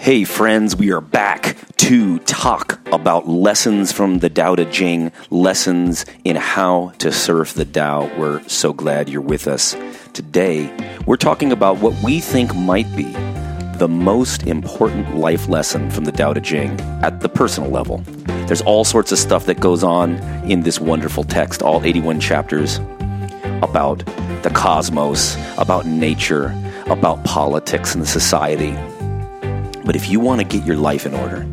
Hey, friends, we are back to talk about lessons from the Tao Te Ching, lessons in how to surf the Tao. We're so glad you're with us. Today, we're talking about what we think might be the most important life lesson from the Tao Te Ching at the personal level. There's all sorts of stuff that goes on in this wonderful text, all 81 chapters, about the cosmos, about nature, about politics and society. But if you want to get your life in order,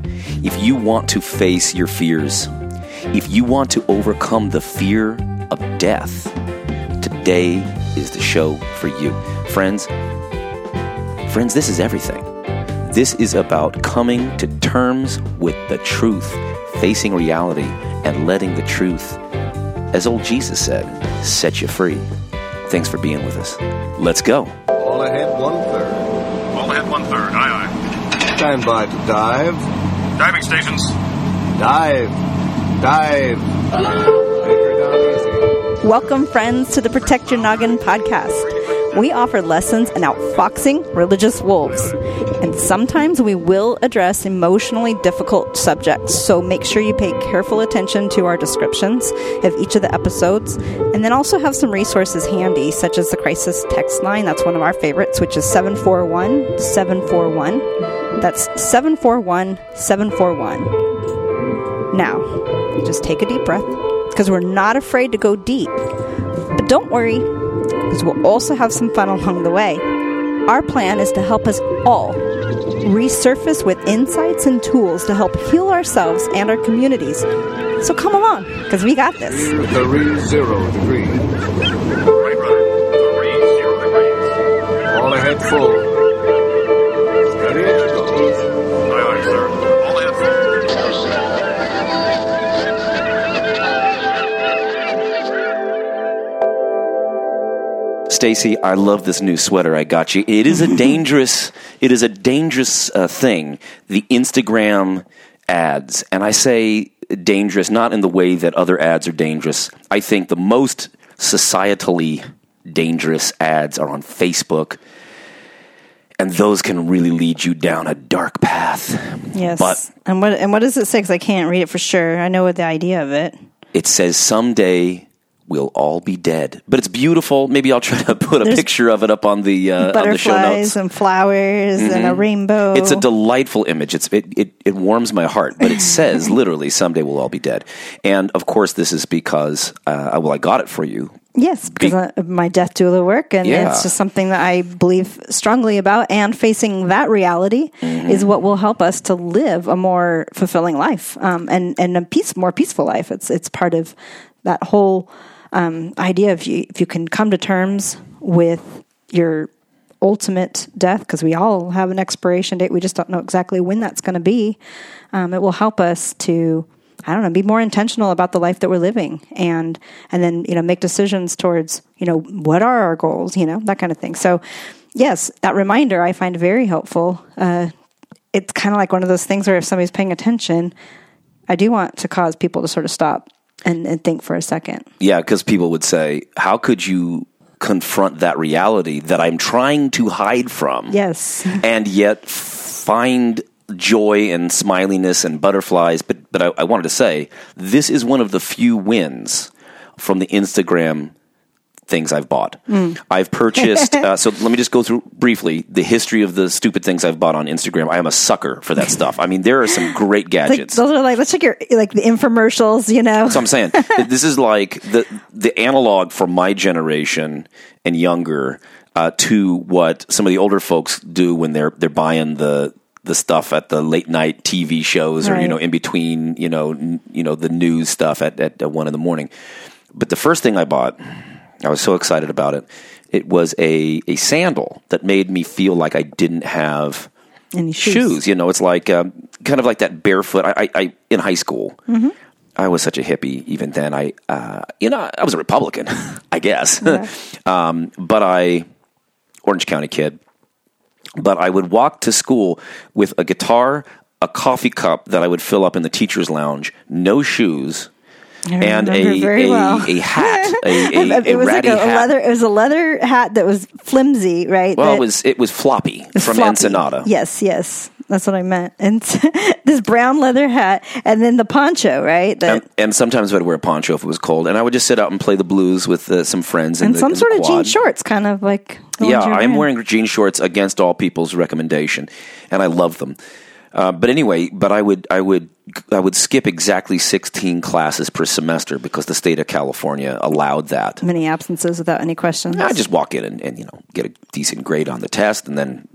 if you want to face your fears, if you want to overcome the fear of death, today is the show for you. Friends, friends, this is everything. This is about coming to terms with the truth, facing reality, and letting the truth, as old Jesus said, set you free. Thanks for being with us. Let's go. Stand by to dive. Diving stations. Dive. Dive. Anchor down easy. Welcome, friends, to the Protect Your Noggin podcast. We offer lessons in outfoxing religious wolves. And sometimes we will address emotionally difficult subjects, so make sure you pay careful attention to our descriptions of each of the episodes. And then also have some resources handy, such as the crisis text line. That's one of our favorites, which is 741 741. That's 741 741. Now, just take a deep breath because we're not afraid to go deep. But don't worry, because we'll also have some fun along the way. Our plan is to help us all resurface with insights and tools to help heal ourselves and our communities. So come along, because we got this. Three zero. All ahead full. Stacy, I love this new sweater I got you. It is a dangerous, it is a dangerous uh, thing. The Instagram ads, and I say dangerous not in the way that other ads are dangerous. I think the most societally dangerous ads are on Facebook, and those can really lead you down a dark path. Yes. But and what and what does it say? Because I can't read it for sure. I know what the idea of it. it says someday we'll all be dead, but it's beautiful. Maybe I'll try to put a There's picture of it up on the uh, on the show notes. And flowers and a rainbow. It's a delightful image. It's it, it, it warms my heart, but it says literally, "Someday we'll all be dead." And of course, this is because uh, well, I got it for you. Yes, because Be- my death doula work, and Yeah. it's just something that I believe strongly about. And facing that reality Mm-hmm. is what will help us to live a more fulfilling life, um, and and a peace, more peaceful life. It's it's part of that whole um, idea of you if you can come to terms with your ultimate death, because we all have an expiration date. We just don't know exactly when that's going to be. Um, it will help us to I don't know, be more intentional about the life that we're living and and then, you know, make decisions towards, you know, what are our goals, you know, that kind of thing. So yes, that reminder I find very helpful. Uh, it's kind of like one of those things where if somebody's paying attention, I do want to cause people to sort of stop and, and think for a second. Yeah, because people would say, "How could you confront that reality that I'm trying to hide from?" Yes. and yet find joy and smiliness and butterflies. But but I, I wanted to say this is one of the few wins from the Instagram things I've bought. I've purchased. uh, so let me just go through briefly the history of the stupid things I've bought on Instagram. I am a sucker for that stuff. I mean, there are some great Like gadgets. those are like let's check your like the infomercials, you know. So I'm saying this is like the the analog for my generation and younger uh, to what some of the older folks do when they're they're buying the the stuff at the late night TV shows or you know in between you know n- you know the news stuff at, at, at one in the morning. But the first thing I bought, I was so excited about it. It was a a sandal that made me feel like I didn't have Any shoes. shoes. You know, it's like um, kind of like that barefoot. I, I, I in high school, Mm-hmm. I was such a hippie. Even then, I, uh, you know, I was a Republican, I guess. um, but I, Orange County kid. But I would walk to school with a guitar, a coffee cup that I would fill up in the teachers' lounge, no shoes, and a a, well. a hat, a, a, it was like ratty a, leather. It was a leather hat that was flimsy, right? well, that- it was it was floppy was from floppy. Ensenada. Yes, yes. That's what I meant. And this brown leather hat, and then the poncho, right? The, And, and sometimes I'd wear a poncho if it was cold, and I would just sit out and play the blues with uh, some friends. and the- some sort of jean shorts, kind of like. Yeah, I'm wearing jean shorts against all people's recommendation, and I love them. Uh, but anyway, but I would I would I would skip exactly 16 classes per semester because the state of California allowed that. Many absences without any questions. I just walk in and, and you know get a decent grade on the test, and then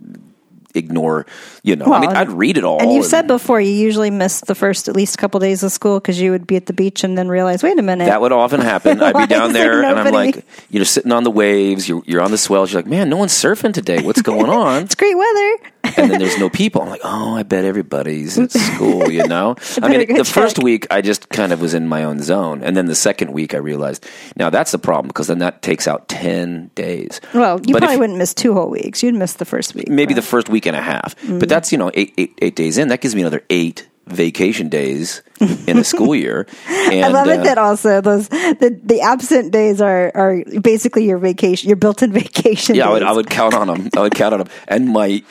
ignore you know. I mean, I'd read it all. And you've and- said before you usually miss the first at least couple days of school because you would be at the beach and then realize, wait a minute, That would often happen. I'd be down there and I'm like, you're sitting on the waves, you're, you're on the swells, you're like, man, no one's surfing today. What's going on? it's great weather. And then there's no people. I'm like, oh, I bet everybody's at school, you know? I mean, the first week, I just kind of was in my own zone. And then the second week, I realized, now that's the problem because then that takes out 10 days. Well, you But probably if- wouldn't miss two whole weeks. You'd miss the first week. Maybe but- the first week and a half. Mm-hmm. But that's, you know, eight, eight, eight days in. That gives me another eight vacation days in a school year. And, I love it uh, that also those the, the absent days are are basically your vacation, your built-in vacation. Yeah, I would. I would count on them. I would count on them. And my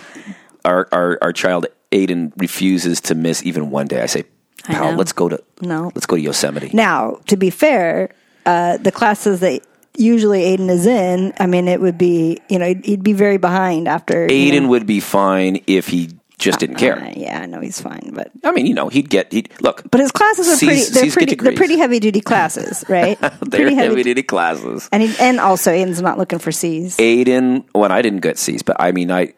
our our our child Aiden refuses to miss even one day. I say, "Pal, let's go to No. let's go to Yosemite." Now, to be fair, uh, the classes that usually Aiden is in, I mean, it would be you know he'd, he'd be very behind after. you Aiden know. would be fine if he just didn't care. Uh, yeah, I know he's fine, but I mean, you know, he'd get he'd look. but his classes are pretty. They're pretty. They're pretty heavy duty classes, right? They're pretty heavy duty classes. And he, and also Aiden's not looking for C's. Aiden, well, I didn't get C's, but I mean, I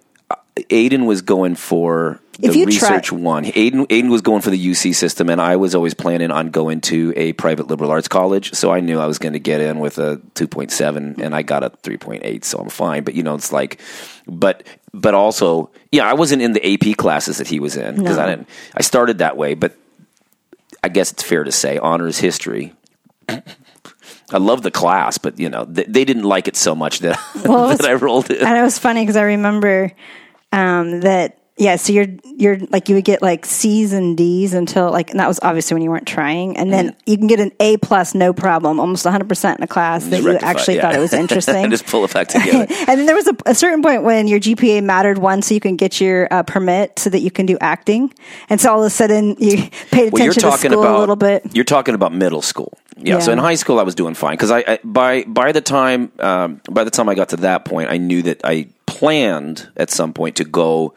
Aiden was going for the you try- research one. Aiden Aiden was going for the UC system, and I was always planning on going to a private liberal arts college. So I knew I was going to get in with a two point seven, and I got a three point eight, so I'm fine. But you know, it's like, but but also, yeah, I wasn't in the AP classes that he was in because I didn't. I started that way, but I guess it's fair to say honors history. I love the class, but you know they, they didn't like it so much that Well, that I rolled it. And it was funny because I remember um, that yeah. So you're you're like you would get like C's and D's until like and that was obviously when you weren't trying, and then you can get an A plus no problem, almost 100 percent in a class that you rectify, actually yeah. thought it was interesting. and just pull it back together. and then there was a, a certain point when your GPA mattered one, so you can get your uh, permit so that you can do acting. And so all of a sudden you paid well, attention to school about a little bit. You're talking about middle school. Yeah. So in high school, I was doing fine because I, I by by the time um, by the time I got to that point, I knew that I planned at some point to go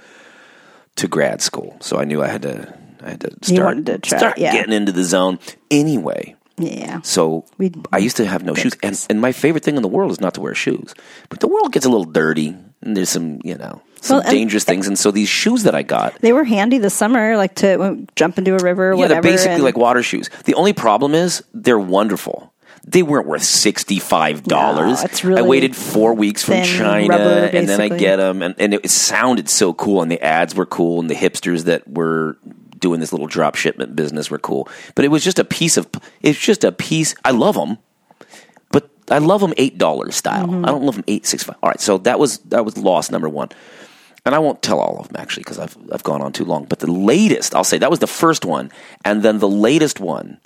to grad school. So I knew I had to I had to start to try, start yeah. getting into the zone anyway. Yeah. So We- I used to have no shoes, and, and my favorite thing in the world is not to wear shoes. But the world gets a little dirty, and there's some you know some Well, and- dangerous things. And so these shoes that I got, They were handy this summer, like to jump into a river or yeah, whatever. they're basically and- like water shoes. The only problem is they're wonderful. They weren't worth sixty five dollars. No, really I waited four weeks from China, rubber, and then I get them, and, and it sounded so cool, and the ads were cool, and the hipsters that were doing this little drop shipment business were cool. But it was just a piece of. It's just a piece. I love them, I love them eight dollars style. Mm-hmm. I don't love them eight six five. All right, so that was that was loss number one. And I won't tell all of them actually because I've I've gone on too long. But the latest, I'll say that was the first one, and then the latest one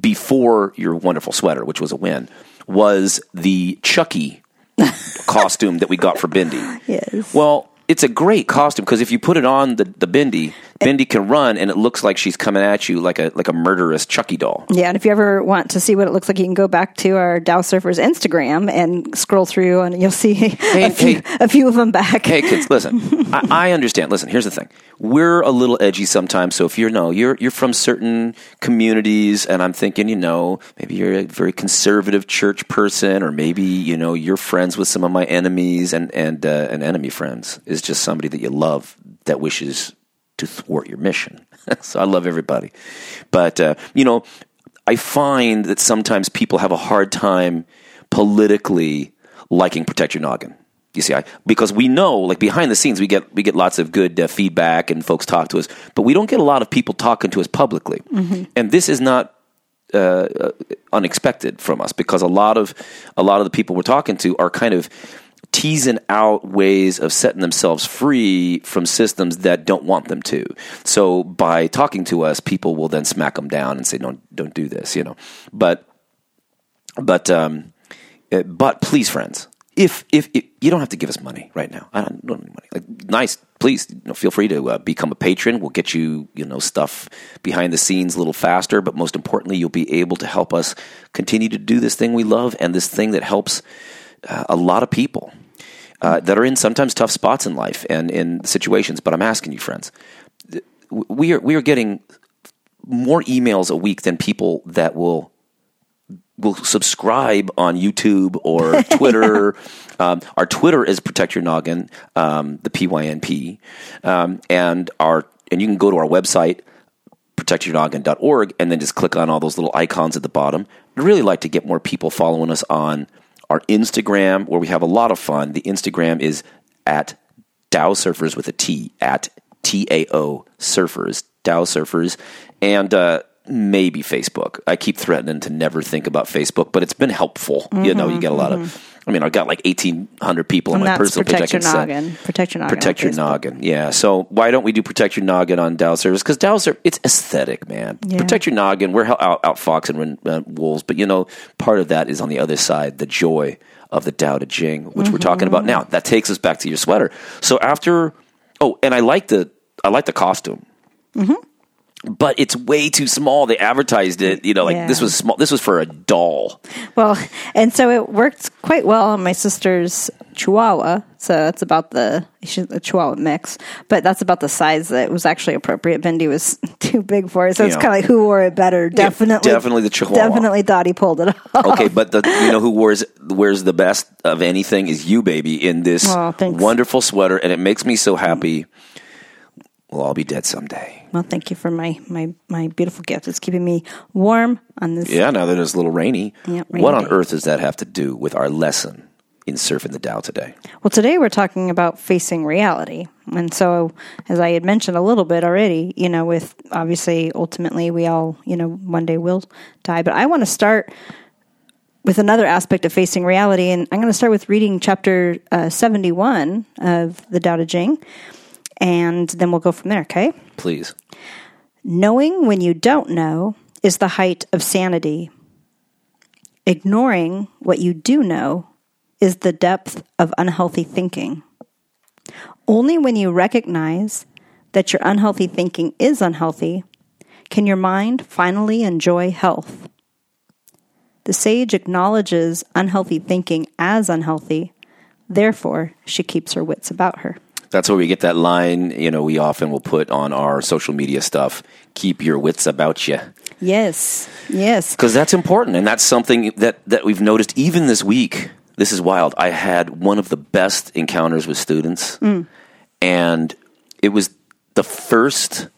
before your wonderful sweater, which was a win, was the Chucky costume that we got for Bindi. Yes. Well, it's a great costume because if you put it on the, the Bindi, Bindi can run and it looks like she's coming at you like a like a murderous Chucky doll. Yeah, and if you ever want to see what it looks like, you can go back to our Tao Surfers Instagram and scroll through, and you'll see a, few, hey. a few of them back. Hey kids, listen. I, I understand. Listen, here's the thing. We're a little edgy sometimes. So if you're no, you're you're from certain communities, and I'm thinking, you know, maybe you're a very conservative church person, or maybe you know you're friends with some of my enemies, and and uh, an enemy friends is just somebody that you love that wishes to thwart your mission. so I love everybody, but uh, you know, I find that sometimes people have a hard time politically liking protect your noggin. You see, I, because we know, like behind the scenes, we get we get lots of good uh, feedback and folks talk to us, but we don't get a lot of people talking to us publicly. And this is not uh, uh, unexpected from us because a lot of a lot of the people we're talking to are kind of teasing out ways of setting themselves free from systems that don't want them to. So by talking to us, people will then smack them down and say, "Don't don't do this," you know. But but um, uh, but please, friends, if, if if you don't have to give us money right now, I don't, don't need money. Like, nice, please, you know, feel free to uh, become a patron. We'll get you, you know, stuff behind the scenes a little faster. But most importantly, you'll be able to help us continue to do this thing we love and this thing that helps uh, a lot of people uh, that are in sometimes tough spots in life and in situations. But I'm asking you, friends, we are we are getting more emails a week than people that will will subscribe on YouTube or Twitter. um, our Twitter is Protect Your Noggin, um, the PYNP, um, and our and you can go to our website protectyournoggin.org and then just click on all those little icons at the bottom. I'd really like to get more people following us on our Instagram, where we have a lot of fun. The Instagram is at Tao Surfers with a T at T A O Surfers Tao Surfers, and uh, maybe Facebook. I keep threatening to never think about Facebook, but it's been helpful. You know, you get a lot of. I mean, I've got like eighteen hundred people on Mm-hmm. My personal page. I protect your can send- noggin. Protect your noggin. Protect your noggin, yeah. So why don't we do protect your noggin on Tao Surfers? Because Tao Surfers, it's aesthetic, man. Yeah. Protect your noggin. We're out, out, out foxing uh, wolves, but you know, part of that is on the other side, the joy of the Tao Te Ching, which we're talking about now. That takes us back to your sweater. So after, oh, and I like the I like the costume. But it's way too small. They advertised it, you know, like this was small. This was for a doll. Well, and so it worked quite well on my sister's Chihuahua. So it's about the a Chihuahua mix, but that's about the size that was actually appropriate. Bindi was too big for it, so it's kind of like who wore it better. Definitely, definitely the Chihuahua. Definitely thought he pulled it off. Okay, but the, you know who wears wears the best of anything is you, baby, in this oh, thanks. wonderful sweater, and it makes me so happy. Well, I'll be dead someday. Well, thank you for my my my beautiful gift. It's keeping me warm on this. Yeah, now that it's a little rainy. Yeah, rainy what on day. earth does that have to do with our lesson in surfing the Tao today? Well, today we're talking about facing reality. And so, as I had mentioned a little bit already, you know, with obviously ultimately we all, you know, one day will die. But I want to start with another aspect of facing reality. And I'm going to start with reading chapter uh, 71 of the Tao Te Ching. And then we'll go from there, okay? Please. Knowing when you don't know is the height of sanity. Ignoring what you do know is the depth of unhealthy thinking. Only when you recognize that your unhealthy thinking is unhealthy can your mind finally enjoy health. The sage acknowledges unhealthy thinking as unhealthy, therefore, she keeps her wits about her. That's where we get that line, you know, we often will put on our social media stuff keep your wits about you. Yes, yes. because that's important and that's something that, that we've noticed even this week this is wild i had one of the best encounters with students and it was the first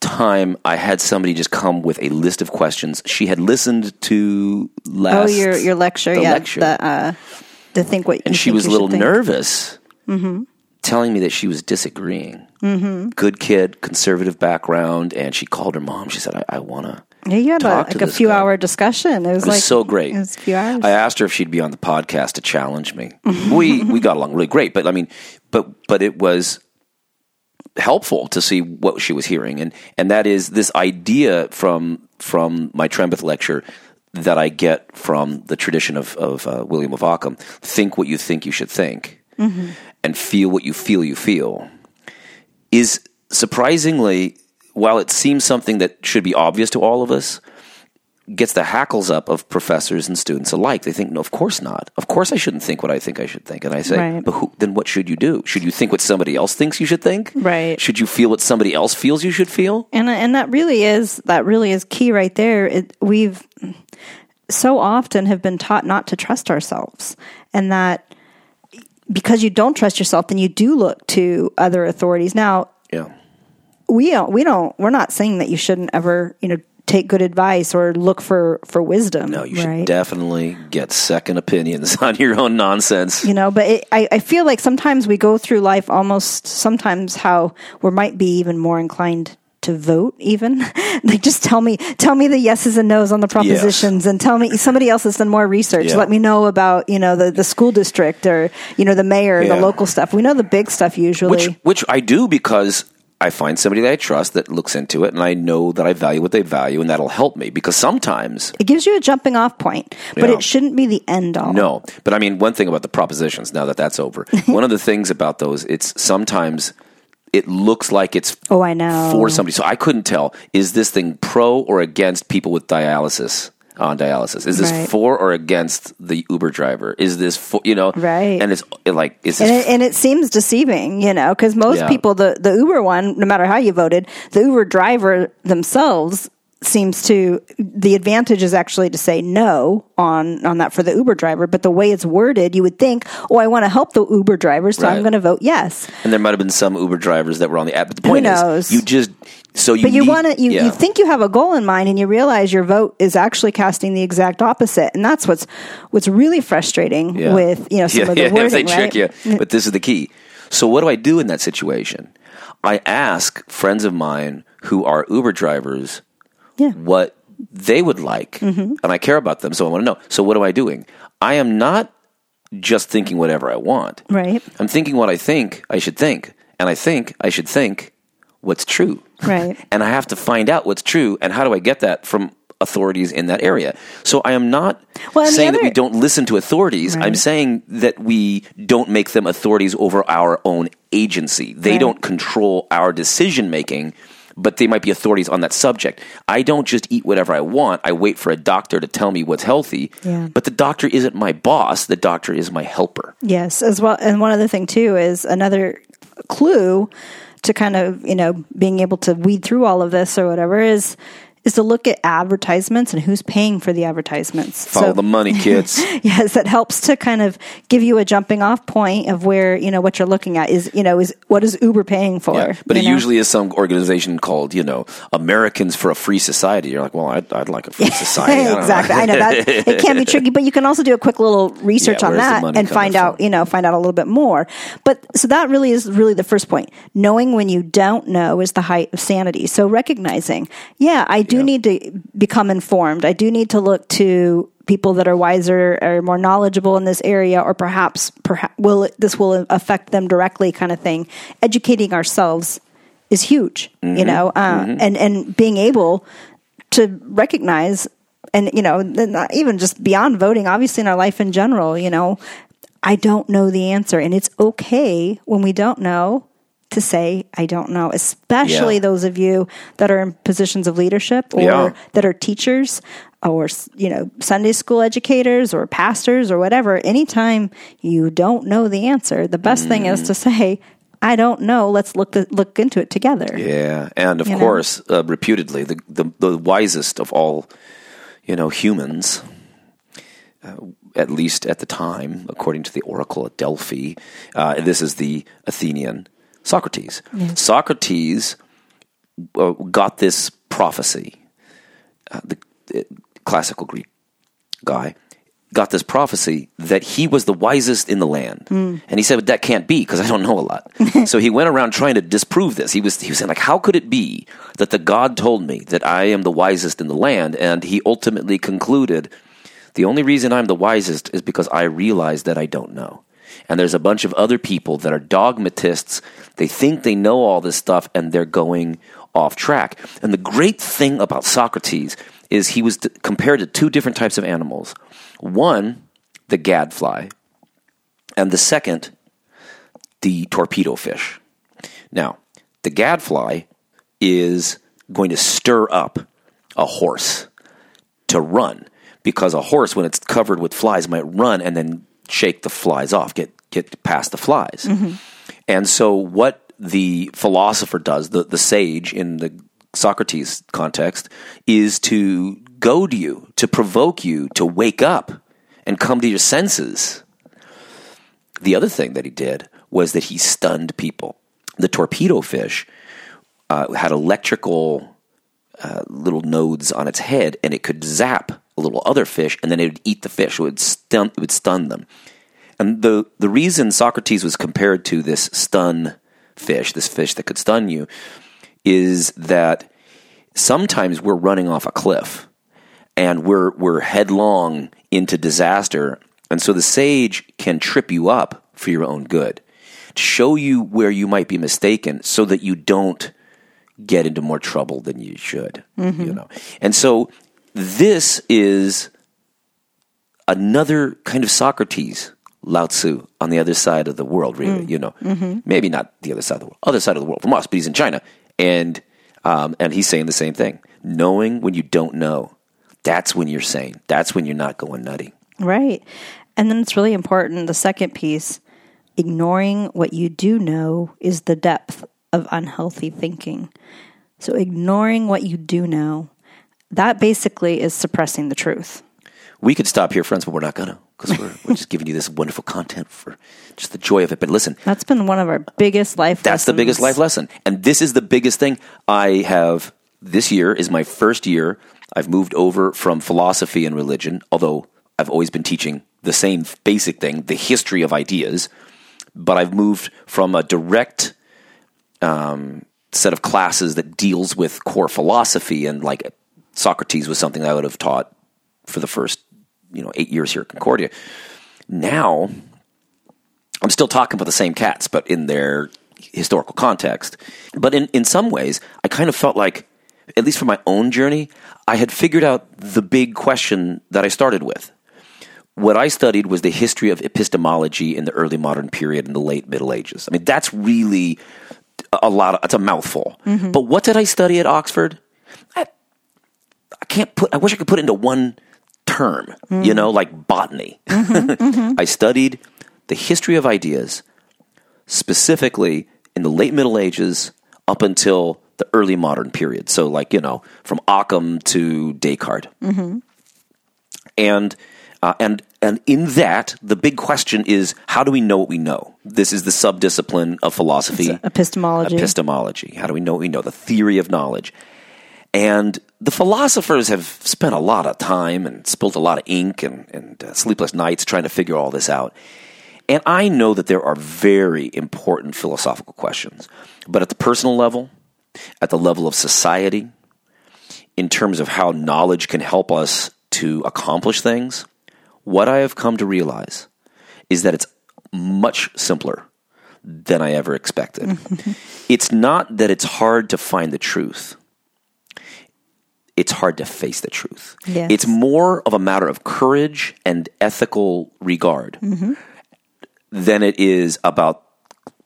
time i had somebody just come with a list of questions she had listened to Oh, last your your lecture, yeah, lecture. the uh, to think what, and she was a little should think. Telling me that she was disagreeing Mm-hmm. good kid conservative background and she called her mom she said i, I want to Yeah, you had a, like a few guy. hour discussion. It was It was like so great. It was a few hours. I asked her if she'd be on the podcast to challenge me. we we got along really great, but I mean, but but it was helpful to see what she was hearing, and and that is this idea from from my Trembeth lecture that I get from the tradition of of uh, William of Ockham: think what you think you should think, and feel what you feel you feel. Is surprisingly, while it seems something that should be obvious to all of us, gets the hackles up of professors and students alike. They think, no, of course not. Of course I shouldn't think what I think I should think. And I say, Right. but who, then what should you do? Should you think what somebody else thinks you should think? Right. Should you feel what somebody else feels you should feel? and and that really is that really is key right there. It, we've so often have been taught not to trust ourselves, and that because you don't trust yourself, then you do look to other authorities. Now, Yeah. we don't we don't we're not saying that you shouldn't ever you know take good advice or look for for wisdom. No, you should right? definitely get second opinions on your own nonsense. you know but it, I, I feel like sometimes we go through life almost sometimes how we might be even more inclined to vote even like just tell me tell me the yeses and nos on the propositions and tell me somebody else has done more research Yeah. let me know about you know the, the school district or you know the mayor Yeah. the local stuff we know the big stuff usually Which which I do because I find somebody that I trust that looks into it, and I know that I value what they value, and that'll help me because sometimes It gives you a jumping off point, but Yeah. it shouldn't be the end all. No, but I mean, one thing about the propositions. Now that that's over, one of the things about those, it's sometimes it looks like it's Oh, I know. for somebody. So I couldn't tell is this thing pro or against people with dialysis on dialysis? Is this Right. for or against the Uber driver? Is this for you know? Right. And it's it like is this and it, and it seems deceiving, you know, because most Yeah. people, the the Uber one, no matter how you voted, the Uber driver themselves seems to the advantage is actually to say no on on that for the Uber driver, but the way it's worded, you would think, oh, I want to help the Uber driver, so I'm going to vote yes. and there might have been some Uber drivers that were on the app. But the point Who knows? is, you just so you But you want to you, yeah. you think you have a goal in mind, and you realize your vote is actually casting the exact opposite, and that's what's what's really frustrating Yeah. with you know some yeah, of the yeah, wording, they right? trick you. But this is the key. So what do I do in that situation? I ask friends of mine who are Uber drivers Yeah. what they would like, Mm-hmm. and I care about them, so I want to know. So what am I doing? I am not just thinking whatever I want. Right, I'm thinking what I think I should think, and I think I should think what's true. right. and I have to find out what's true. And how do I get that from authorities in that area? So I am not Well, saying that we don't listen to authorities. I'm saying that we don't make them authorities over our own agency. They Right. don't control our decision making. But they might be authorities on that subject. I don't just eat whatever I want. I wait for a doctor to tell me what's healthy. Yeah. But the doctor isn't my boss. The doctor is my helper. Yes, as well. And one other thing too is another clue to kind of you know being able to weed through all of this or whatever is is to look at advertisements and who's paying for the advertisements. Follow the money, kids. yes, that helps to kind of give you a jumping off point of where you know what you're looking at is you know is what is Uber paying for? Yeah, but it know? usually is some organization called, you know, Americans for a Free Society. You're like, well, I'd, I'd like a free society. I don't know. exactly. I know that it can be tricky, but you can also do a quick little research Yeah, on that and find out, from? you know, find out a little bit more. But so that really is really the first point. Knowing when you don't know is the height of sanity. So recognizing, yeah, I do need to become informed. I do need to look to people that are wiser or more knowledgeable in this area or perhaps perhaps will this will affect them directly kind of thing. Educating ourselves is huge, Mm-hmm. you know, uh, and and being able to recognize and you know even just beyond voting obviously in our life in general you know i don't know the answer and it's okay when we don't know to say i don't know especially Yeah. those of you that are in positions of leadership or Yeah. that are teachers or you know sunday school educators or pastors or whatever anytime you don't know the answer the best thing is to say i don't know let's look look into it together Yeah, and of You course, uh, reputedly, the, the the wisest of all, you know, humans, uh, at least at the time, according to the Oracle at Delphi, uh, this is the Athenian Socrates. Socrates uh, got this prophecy. Uh, the, the classical Greek guy got this prophecy that he was the wisest in the land, and he said that can't be because I don't know a lot. so he went around trying to disprove this. He was he was saying like, how could it be that the God told me that I am the wisest in the land? And he ultimately concluded, the only reason I'm the wisest is because I realize that I don't know. And there's a bunch of other people that are dogmatists. They think they know all this stuff and they're going off track. And the great thing about Socrates is he was compared to two different types of animals. One, the gadfly, and the second, the torpedo fish. Now, the gadfly is going to stir up a horse to run because a horse, when it's covered with flies, might run and then shake the flies off, get get past the flies. And so, what the philosopher does, the the sage in the Socrates context, is to goad you, to provoke you to wake up and come to your senses. The other thing that he did was that he stunned people. The torpedo fish uh, had electrical uh, little nodes on its head, and it could zap a little other fish, and then it would eat the fish. It would stun, it would stun them. And the the reason Socrates was compared to this stun fish, this fish that could stun you, is that sometimes we're running off a cliff and we're we're headlong into disaster, and so the sage can trip you up for your own good, to show you where you might be mistaken, so that you don't get into more trouble than you should. You mm-hmm. know, and so this is another kind of Socrates, Lao Tzu, on the other side of the world. Really, you know, maybe not the other side of the world, other side of the world from us, but he's in China, and um, and he's saying the same thing. Knowing when you don't know, that's when you're sane. That's when you're not going nutty. Right. And then it's really important. The second piece, ignoring what you do know is the depth of unhealthy thinking. So, ignoring what you do know, that basically is suppressing the truth. We could stop here, friends, but we're not gonna because we're, we're just giving you this wonderful content for just the joy of it. But listen, That's been one of our biggest life That's the biggest life lesson. And this is the biggest thing I have this year is my first year. I've moved over from philosophy and religion, although I've always been teaching the same basic thing, the history of ideas. But I've moved from a direct um, set of classes that deals with core philosophy and like Socrates was something I would have taught for the first, you know, eight years here at Concordia. Now I'm still talking about the same cats, but in their historical context. But in, in some ways, I kind of felt like, at least for my own journey, I had figured out the big question that I started with. What I studied was the history of epistemology in the early modern period in the late Middle Ages. I mean, that's really a lot of, it's a mouthful. Mm-hmm. But what did I study at Oxford? Can't put, I wish I could put it into one term, you know, like botany. I studied the history of ideas, specifically in the late Middle Ages up until the early modern period. So, like, you know, from Occam to Descartes. And, uh, and, and in that, the big question is how do we know what we know? This is the subdiscipline of philosophy Epistemology. epistemology. How do we know what we know? The theory of knowledge. And the philosophers have spent a lot of time and spilled a lot of ink and, and uh, sleepless nights trying to figure all this out. And I know that there are very important philosophical questions. But at the personal level, at the level of society, in terms of how knowledge can help us to accomplish things, what I have come to realize is that it's much simpler than I ever expected. it's not that it's hard to find the truth. It's hard to face the truth. Yes. It's more of a matter of courage and ethical regard than it is about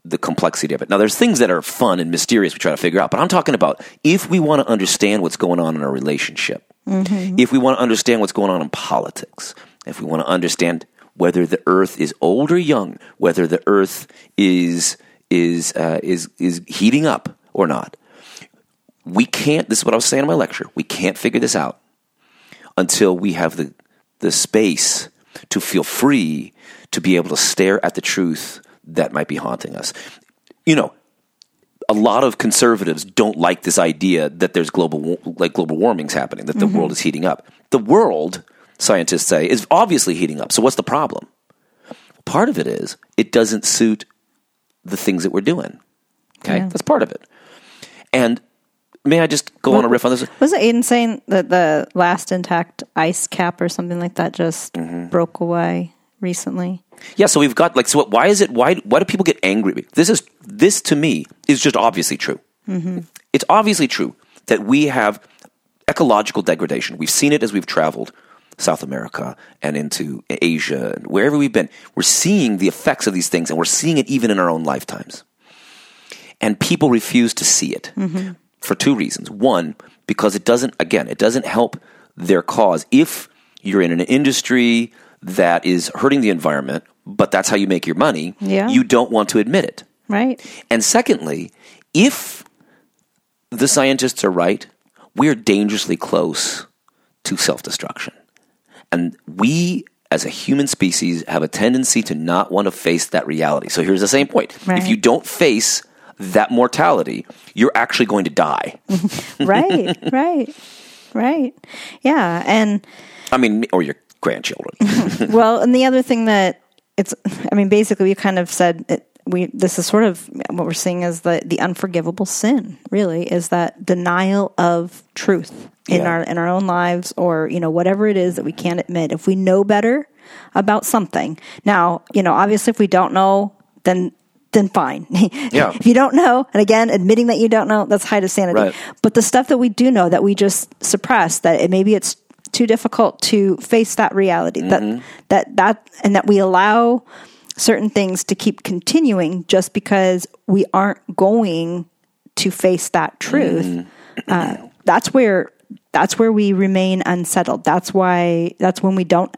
the complexity of it. Now, there's things that are fun and mysterious we try to figure out, but I'm talking about if we want to understand what's going on in a relationship, if we want to understand what's going on in politics, if we want to understand whether the earth is old or young, whether the earth is is uh, is is heating up or not. We can't. This is what I was saying in my lecture. We can't figure this out until we have the the space to feel free to be able to stare at the truth that might be haunting us. You know, a lot of conservatives don't like this idea that there's global like global warming's happening, that the mm-hmm. world is heating up. The world, scientists say, is obviously heating up. So what's the problem? Part of it is it doesn't suit the things that we're doing. Okay? Yeah. That's part of it. And may I just go on a riff on this? Was it Aiden saying that the last intact ice cap or something like that just Mm-hmm. broke away recently? Yeah, so we've got like so. What, why is it? Why why do people get angry? This is this to me is just obviously true. It's obviously true that we have ecological degradation. We've seen it as we've traveled South America and into Asia and wherever we've been. We're seeing the effects of these things, and we're seeing it even in our own lifetimes. And people refuse to see it for two reasons. One, because it doesn't. Again, it doesn't help their cause. If you're in an industry that is hurting the environment, but that's how you make your money, Yeah. you don't want to admit it. Right? And secondly, if the scientists are right, we're dangerously close to self destruction. And we, as a human species, have a tendency to not want to face that reality. So here's the same point Right. if you don't face that mortality, you're actually going to die. Right, right, right. Yeah. And I mean, or your grandchildren. well, and the other thing that it's, I mean, basically, we kind of said it, we. This is sort of what we're seeing as the the unforgivable sin. Really, is that denial of truth in Yeah. our in our own lives, or you know, whatever it is that we can't admit. If we know better about something, now you know, obviously, if we don't know, then then fine. Yeah. if you don't know, and again, admitting that you don't know, that's height of sanity. Right. But the stuff that we do know that we just suppress, that it, maybe it's too difficult to face that reality, Mm-hmm. that that that, and that we allow certain things to keep continuing just because we aren't going to face that truth. Mm-hmm. Uh, that's where that's where we remain unsettled. That's why that's when we don't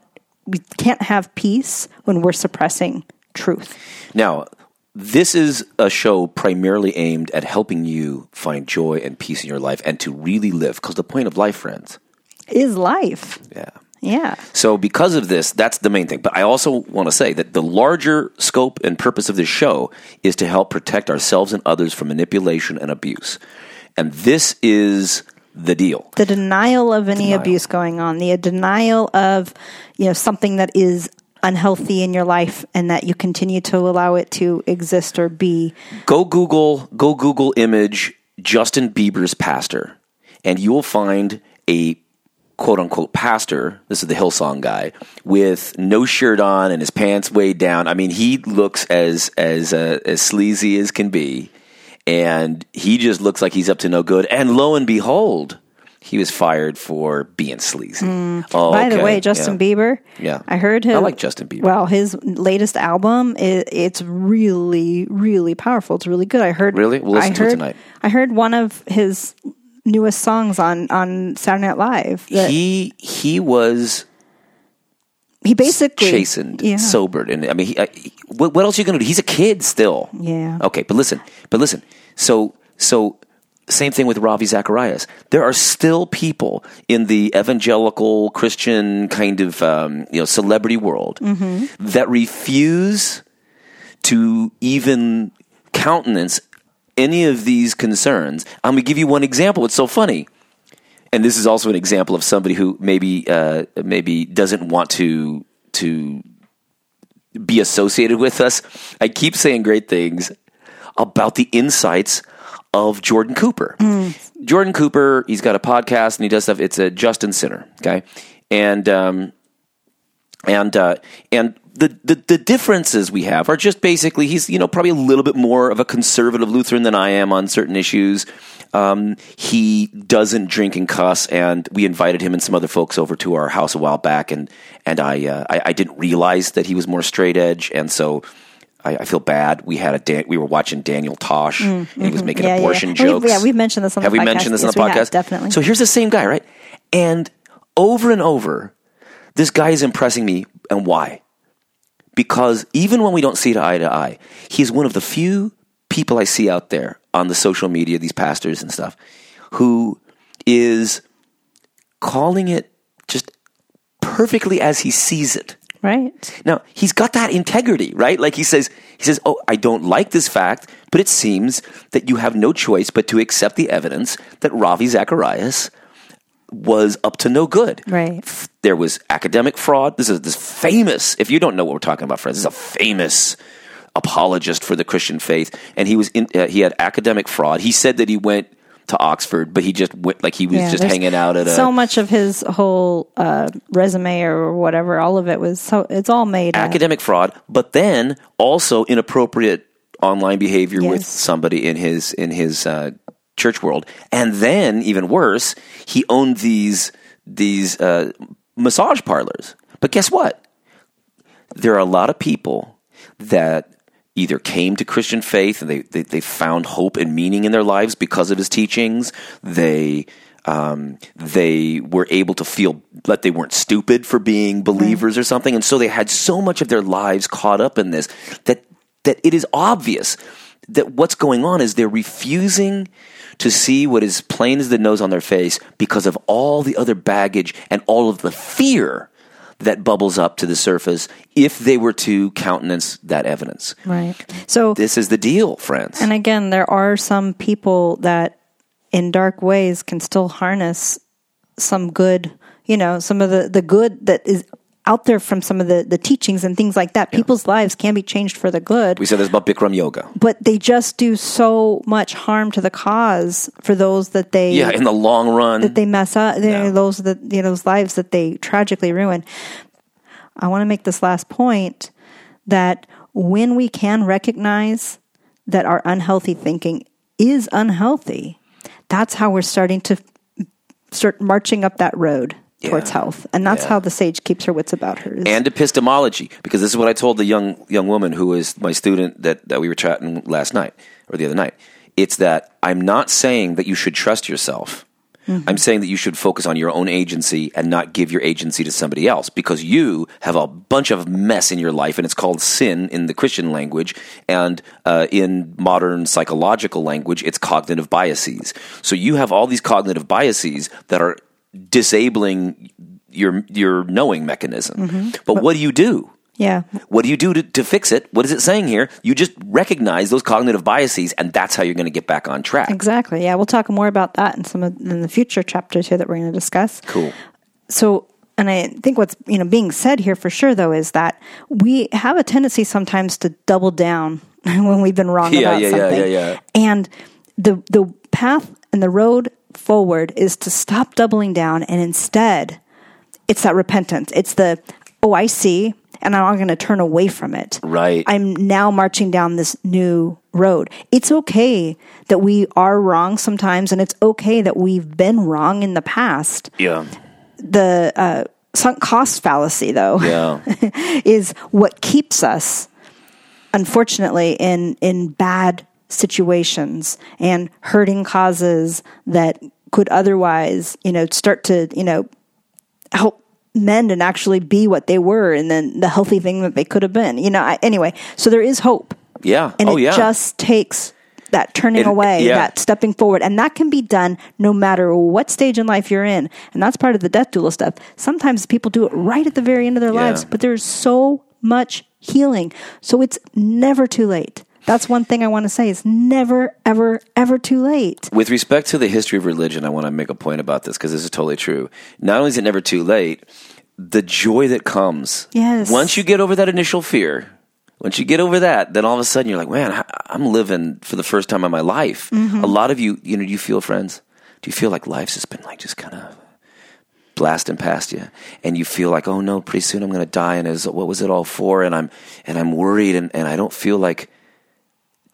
we can't have peace when we're suppressing truth. Now, this is a show primarily aimed at helping you find joy and peace in your life and to really live. Because the point of life, friends, Is life. yeah. Yeah. So, because of this, that's the main thing. But I also want to say that the larger scope and purpose of this show is to help protect ourselves and others from manipulation and abuse. And this is the deal. the denial of any Denial. abuse going on, the denial of you know something that is unhealthy in your life and that you continue to allow it to exist or be. Go Google, go Google image Justin Bieber's pastor, and you will find a quote unquote pastor. This is the Hillsong guy with no shirt on and his pants way down. I mean, he looks as as uh, as sleazy as can be, and he just looks like he's up to no good. And lo and behold, he was fired for being sleazy. Mm. Oh, By the way, Justin Yeah. Bieber. Yeah. I heard him. I like Justin Bieber. Well, his latest album, i it's really, really powerful. It's really good. I heard. Really? We'll listen I to it tonight. I heard one of his newest songs on on Saturday Night Live. that He he was he basically chastened, Yeah. sobered, and I mean, he, I, what, what else are you going to do? He's a kid still. Yeah. Okay, but listen, but listen. So, so same thing with Ravi Zacharias. There are still people in the evangelical Christian kind of um, you know celebrity world Mm-hmm. that refuse to even countenance any of these concerns. I'm going to give you one example. It's so funny and this is also an example of somebody who maybe uh, maybe doesn't want to to be associated with us. I keep saying great things about the insights of Jordan Cooper. Jordan Cooper, he's got a podcast and he does stuff. It's a Just and Sinner, okay, and um, and uh, and the, the the differences we have are just basically he's you know probably a little bit more of a conservative Lutheran than I am on certain issues. Um, he doesn't drink and cuss, and we invited him and some other folks over to our house a while back, and and I uh, I, I didn't realize that he was more straight edge, and so. I, I feel bad. We had a Dan- we were watching Daniel Tosh, and he was making Mm, Yeah, abortion yeah. Jokes. yeah, we've mentioned this on the Have we podcast. mentioned this Yes, on the we have, podcast? definitely. So here's the same guy, right? And over and over, this guy is impressing me, and why? Because even when we don't see it eye to eye, he's one of the few people I see out there on the social media, these pastors and stuff, who is calling it just perfectly as he sees it. Right. Now, he's got that integrity, right? Like he says, he says, "Oh, I don't like this fact, but it seems that you have no choice but to accept the evidence that Ravi Zacharias was up to no good." Right. There was academic fraud. This is this famous. If you don't know what we're talking about, friends, this is a famous apologist for the Christian faith, and he was in, uh, he had academic fraud. He said that he went to Oxford, but he just went like he was Yeah, just hanging out at a so much of his whole uh, resume or whatever. All of it was so. It's all made up. academic fraud, but then also inappropriate online behavior with somebody in his in his uh, church world, and then even worse, he owned these these uh, massage parlors. But guess what? There are a lot of people that either came to Christian faith and they, they, they found hope and meaning in their lives because of his teachings. They um, they were able to feel that they weren't stupid for being believers or something, and so they had so much of their lives caught up in this that that it is obvious that what's going on is they're refusing to see what is plain as the nose on their face because of all the other baggage and all of the fear that bubbles up to the surface if they were to countenance that evidence. right. So This is the deal, friends. And again, there are some people that in dark ways can still harness some good, you know, some of the, the good that is out there from some of the, the teachings and things like that. People's lives can be changed for the good, we said this about Bikram yoga. but they just do so much harm to the cause for those that they Yeah, in the long run. that they mess up. Yeah. Those that you know, those lives that they tragically ruin. I want to make this last point that when we can recognize that our unhealthy thinking is unhealthy, that's how we're starting to start marching up that road towards health. And that's Yeah. how the sage keeps her wits about her. and epistemology because this is what I told the young young woman who is my student that that we were chatting last night or the other night. It's that I'm not saying that you should trust yourself. I'm saying that you should focus on your own agency and not give your agency to somebody else because you have a bunch of mess in your life and it's called sin in the Christian language and uh, in modern psychological language it's cognitive biases. So you have all these cognitive biases that are disabling your your knowing mechanism. Mm-hmm. But what do you do? yeah. What do you do to, to fix it? What is it saying here? You just recognize those cognitive biases, and that's how you're going to get back on track. Exactly. Yeah, we'll talk more about that in some of in the future chapters here that we're going to discuss. Cool. So, and I think what's you know being said here for sure though is that we have a tendency sometimes to double down when we've been wrong Yeah, about yeah, yeah, something. yeah, yeah. And the the path and the road forward is to stop doubling down and instead it's that repentance. It's the oh I see and I'm not going to turn away from it. Right. I'm now marching down this new road. It's okay that we are wrong sometimes and it's okay that we've been wrong in the past Yeah. the uh, sunk cost fallacy, though, Yeah. is what keeps us, unfortunately, in in bad situations and hurting causes that could otherwise, you know, start to, you know, help mend and actually be what they were, and then the healthy thing that they could have been. You know, I, anyway, so there is hope, Yeah. and oh, it yeah. just takes that turning It- away, yeah. that stepping forward. And that can be done no matter what stage in life you're in. And that's part of the death doula stuff. Sometimes people do it right at the very end of their Yeah. lives, but there's so much healing. So it's never too late. That's one thing I want to say. It's never, ever, ever too late. With respect to the history of religion, I want to make a point about this because this is totally true. Not only is it never too late, the joy that comes Yes. once you get over that initial fear, once you get over that, then all of a sudden you're like, man, I'm living for the first time in my life. Mm-hmm. A lot of you, you know, do you feel friends? Do you feel like life's just been like just kind of blasting past you, and you feel like, oh no, pretty soon I'm going to die, and is what was it all for? And I'm and I'm worried, and, and I don't feel like.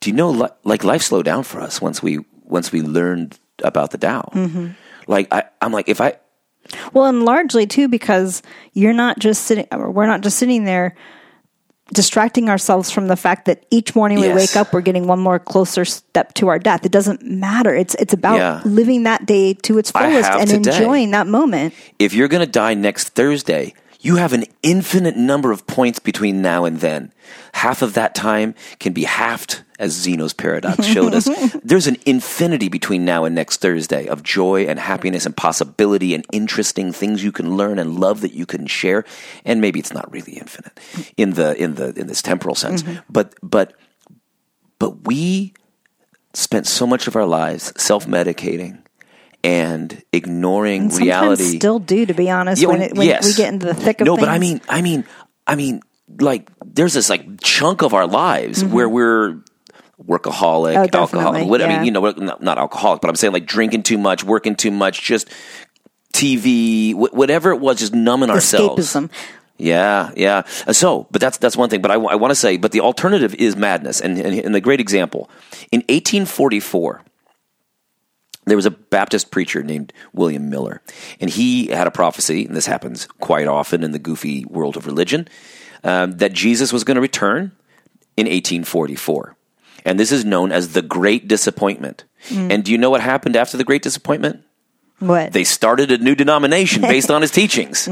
Do you know, li- like life slowed down for us once we once we learned about the Tao. Mm-hmm. Like I, I'm like if I Well, and largely too because you're not just sitting, we're not just sitting there distracting ourselves from the fact that each morning we Yes. wake up, we're getting one more closer step to our death. It doesn't matter. It's it's about Yeah. living that day to its fullest and today. enjoying that moment. if you're going to die next Thursday, you have an infinite number of points between now and then. Half of that time can be halved, as Zeno's paradox showed us. There's an infinity between now and next Thursday of joy and happiness and possibility and interesting things you can learn and love that you can share. And maybe it's not really infinite in the in the in this temporal sense, mm-hmm. but but but we spent so much of our lives self-medicating and ignoring Sometimes reality still do, to be honest, yeah, when, it, when yes. we get into the thick of no, things. but I mean, I mean, I mean, like there's this like chunk of our lives where we're workaholic, Mm-hmm. Oh, alcoholic. What I mean, you know, not, not alcoholic, but I'm saying like drinking too much, working too much, just TV, wh- whatever it was, just numbing ourselves. escapism. Yeah, yeah. Uh, So, but that's that's one thing. But I, want to say, but the alternative is madness. And, and and the great example in 1844, there was a Baptist preacher named William Miller, and he had a prophecy, and this happens quite often in the goofy world of religion, um, that Jesus was going to return in 1844. And this is known as the Great Disappointment. And do you know what happened after the Great Disappointment? What? they started a new denomination based on his teachings.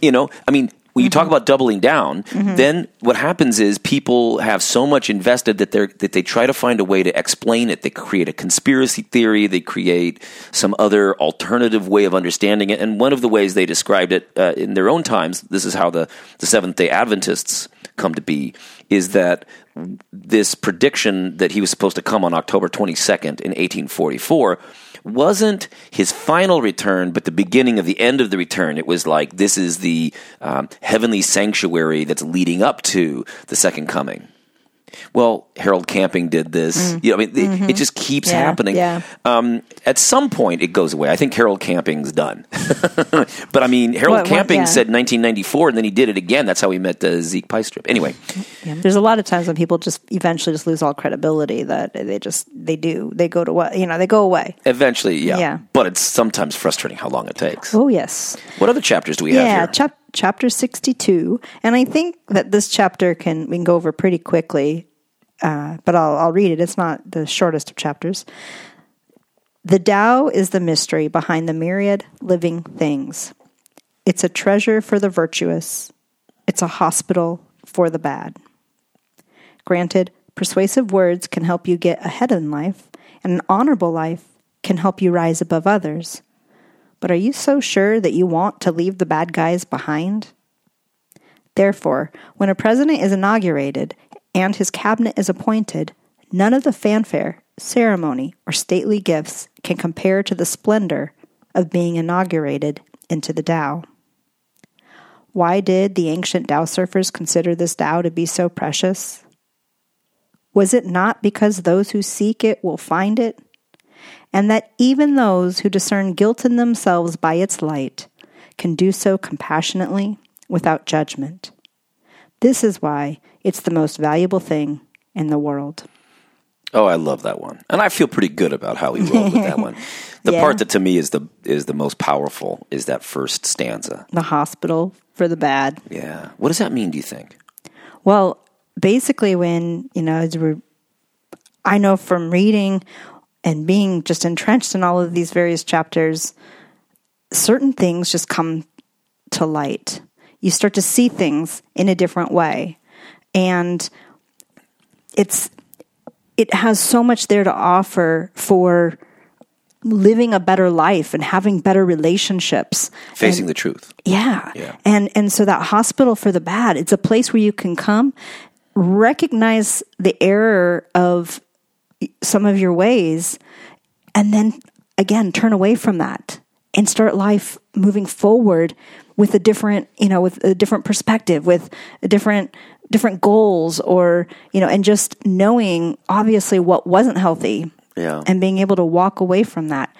You know, I mean, when you talk about doubling down, then what happens is people have so much invested that they that they try to find a way to explain it. They create a conspiracy theory. They create some other alternative way of understanding it. And one of the ways they described it uh, in their own times, this is how the the Seventh Day Adventists come to be, is that this prediction that he was supposed to come on October 22nd in 1844 wasn't his final return, but the beginning of the end of the return. It was like this is the um, heavenly sanctuary that's leading up to the second coming. Well, Harold Camping did this. You know, I mean, it, it just keeps Mm. Mm-hmm. Yeah, happening. yeah. Um, at some point, it goes away. I think Harold Camping's done. but I mean, Harold What- what- Camping yeah. said 1994, and then he did it again. That's how he met uh, Zeke Piestrup. Anyway, There's a lot of times when people just eventually just lose all credibility that they just they do they go to what you know they go away. eventually, yeah. Yeah. But it's sometimes frustrating how long it takes. Oh yes, What other chapters do we have yeah. here? Chap- chapter sixty two, and I think that this chapter can we can go over pretty quickly, uh, but I'll I'll read it. It's not the shortest of chapters. The Tao is the mystery behind the myriad living things. It's a treasure for the virtuous. It's a hospital for the bad. Granted, persuasive words can help you get ahead in life, and an honorable life can help you rise above others. But are you so sure that you want to leave the bad guys behind? Therefore, when a president is inaugurated and his cabinet is appointed, none of the fanfare, ceremony, or stately gifts can compare to the splendor of being inaugurated into the Tao. Why did the ancient Tao surfers consider this Tao to be so precious? Was it not because those who seek it will find it? And that even those who discern guilt in themselves by its light can do so compassionately without judgment. This is why it's the most valuable thing in the world. Oh, I love that one, and I feel pretty good about how he rolled with that one. The Yeah. part that to me is the is the most powerful is that first stanza. The hospital for the bad. Yeah, what does that mean? Do you think? Well, basically, when, you know, as we're, I know from reading and being just entrenched in all of these various chapters, certain things just come to light. You start to see things in a different way. And it's, it has so much there to offer for living a better life and having better relationships. Facing the truth. Yeah. Yeah. And and so that hospital for the bad, it's a place where you can come, recognize the error of some of your ways, and then again turn away from that and start life moving forward with a different, you know, with a different perspective, with a different different goals or, you know, and just knowing obviously what wasn't healthy Yeah. and being able to walk away from that.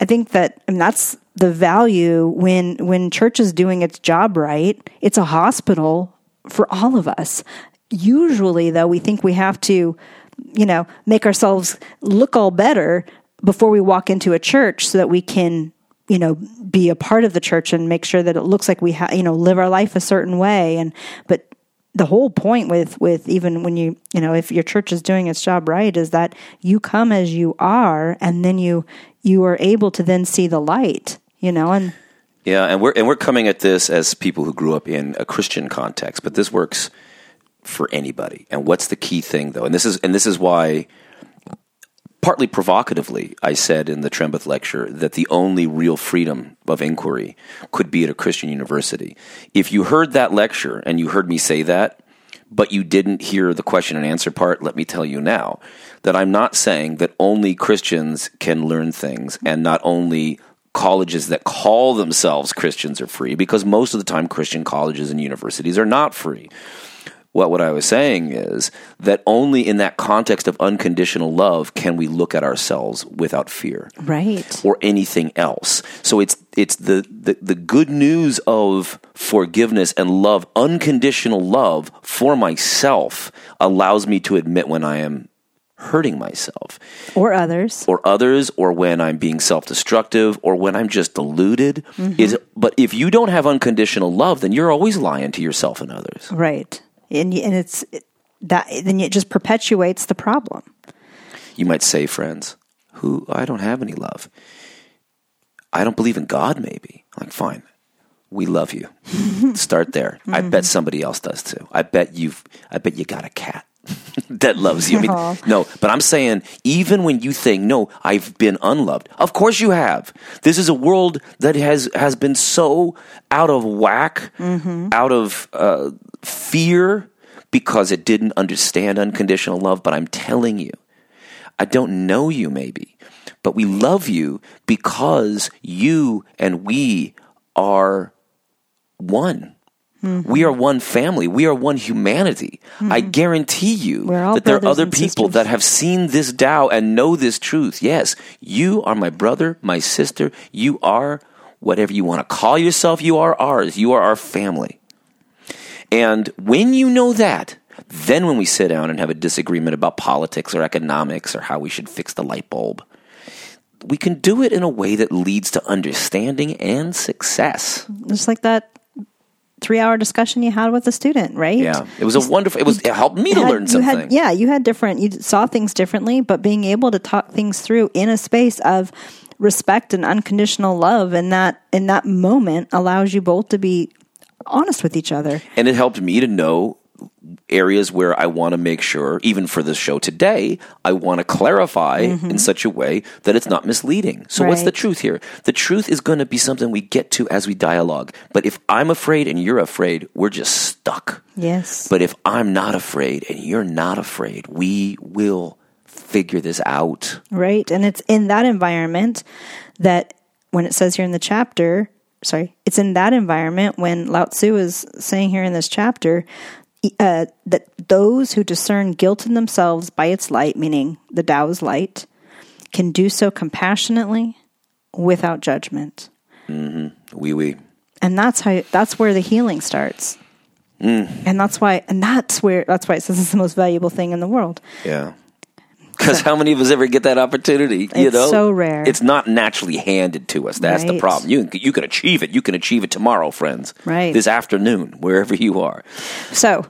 I think that and that's the value when when church is doing its job right. It's a hospital for all of us. Usually though we think we have to you know make ourselves look all better before we walk into a church so that we can you know be a part of the church and make sure that it looks like we have you know live our life a certain way. And but the whole point with with even when you you know if your church is doing its job right is that you come as you are and then you you are able to then see the light you know and Yeah, and we're and we're coming at this as people who grew up in a Christian context, but this works for anybody. And what's the key thing though? And this is and this is why partly provocatively I said in the Trembeth lecture that the only real freedom of inquiry could be at a Christian university. If you heard that lecture and you heard me say that, but you didn't hear the question and answer part, let me tell you now that I'm not saying that only Christians can learn things and not only colleges that call themselves Christians are free, because most of the time Christian colleges and universities are not free. What what I was saying is that only in that context of unconditional love can we look at ourselves without fear right or anything else. So it's it's the, the, the good news of forgiveness and love, unconditional love for myself allows me to admit when I am hurting myself or others or others or when I'm being self-destructive or when I'm just deluded. Mm-hmm. Is but if you don't have unconditional love, then you're always lying to yourself and others. right and and it's that then it just perpetuates the problem You might say, friends, who I don't have any love. I don't believe in God, maybe. Like, fine. We love you. Start there. I bet somebody else does too. I bet you've I bet you got a cat that loves you. I mean, no, but I'm saying even when you think, no, I've been unloved. Of course you have. This is a world that has has been so out of whack, out of uh, fear because it didn't understand unconditional love, but I'm telling you, I don't know you, maybe, but we love you because you and we are one. We are one family. We are one humanity. I guarantee you Mm-hmm. That there are other people sisters. that have seen this Tao and know this truth. Yes, you are my brother, my sister. You are whatever you want to call yourself. You are ours. You are our family. And when you know that, then when we sit down and have a disagreement about politics or economics or how we should fix the light bulb, we can do it in a way that leads to understanding and success. Just like that three hour discussion you had with a student, right? Yeah, it was a wonderful. It was it helped me to had- learn you something. Had, yeah, you had different, you saw things differently, but being able to talk things through in a space of respect and unconditional love, and that in that moment allows you both to be honest with each other. and it helped me to know areas where I want to make sure, even for this show today, I want to clarify mm-hmm. in such a way that it's not misleading. So, what's the truth here? The truth is going to be something we get to as we dialogue. But if I'm afraid and you're afraid, we're just stuck. Yes. But if I'm not afraid and you're not afraid, we will figure this out. Right. And it's in that environment that when it says here in the chapter, sorry, it's in that environment when Lao Tzu is saying here in this chapter uh, that those who discern guilt in themselves by its light, meaning the Tao's light, can do so compassionately without judgment. We, we. And that's how that's where the healing starts. And that's why and that's where that's why it says it's the most valuable thing in the world. Yeah. Because how many of us ever get that opportunity? you It's know, so rare. It's not naturally handed to us. That's the problem. You you can achieve it. You can achieve it tomorrow, friends. Right. This afternoon, wherever you are. So,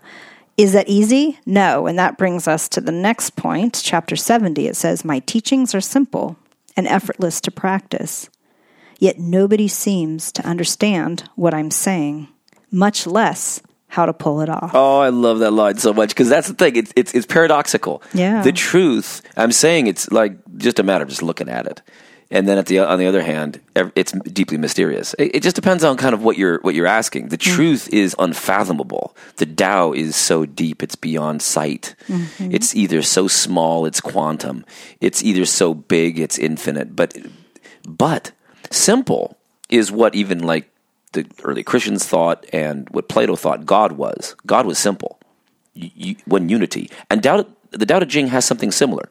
is that easy? No. And that brings us to the next point, chapter 70. It says, My teachings are simple and effortless to practice, yet nobody seems to understand what I'm saying, much less how to pull it off. Oh, I love that line so much because that's the thing. It's, it's it's paradoxical. Yeah. The truth. I'm saying it's like just a matter of just looking at it, and then at the on the other hand, it's deeply mysterious. It, it just depends on kind of what you're what you're asking. The mm. truth is unfathomable. The Tao is so deep; it's beyond sight. Mm-hmm. It's either so small, it's quantum. It's either so big, it's infinite. But but simple is what even like the early Christians thought and what Plato thought God was. God was simple, one unity. And Tao, the Tao Te Ching has something similar.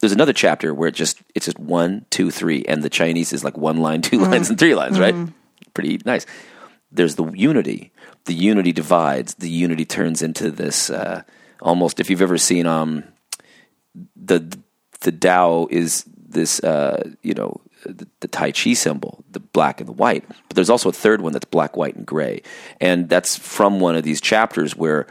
There's another chapter where it just it's just one, two, three, and the Chinese is like one line, two lines, and three lines, right? Pretty nice. There's the unity. The unity divides. The unity turns into this uh, almost. If you've ever seen um the the Tao is this uh, you know the, the Tai Chi symbol, the black and the white. But there's also a third one that's black, white, and gray, and that's from one of these chapters where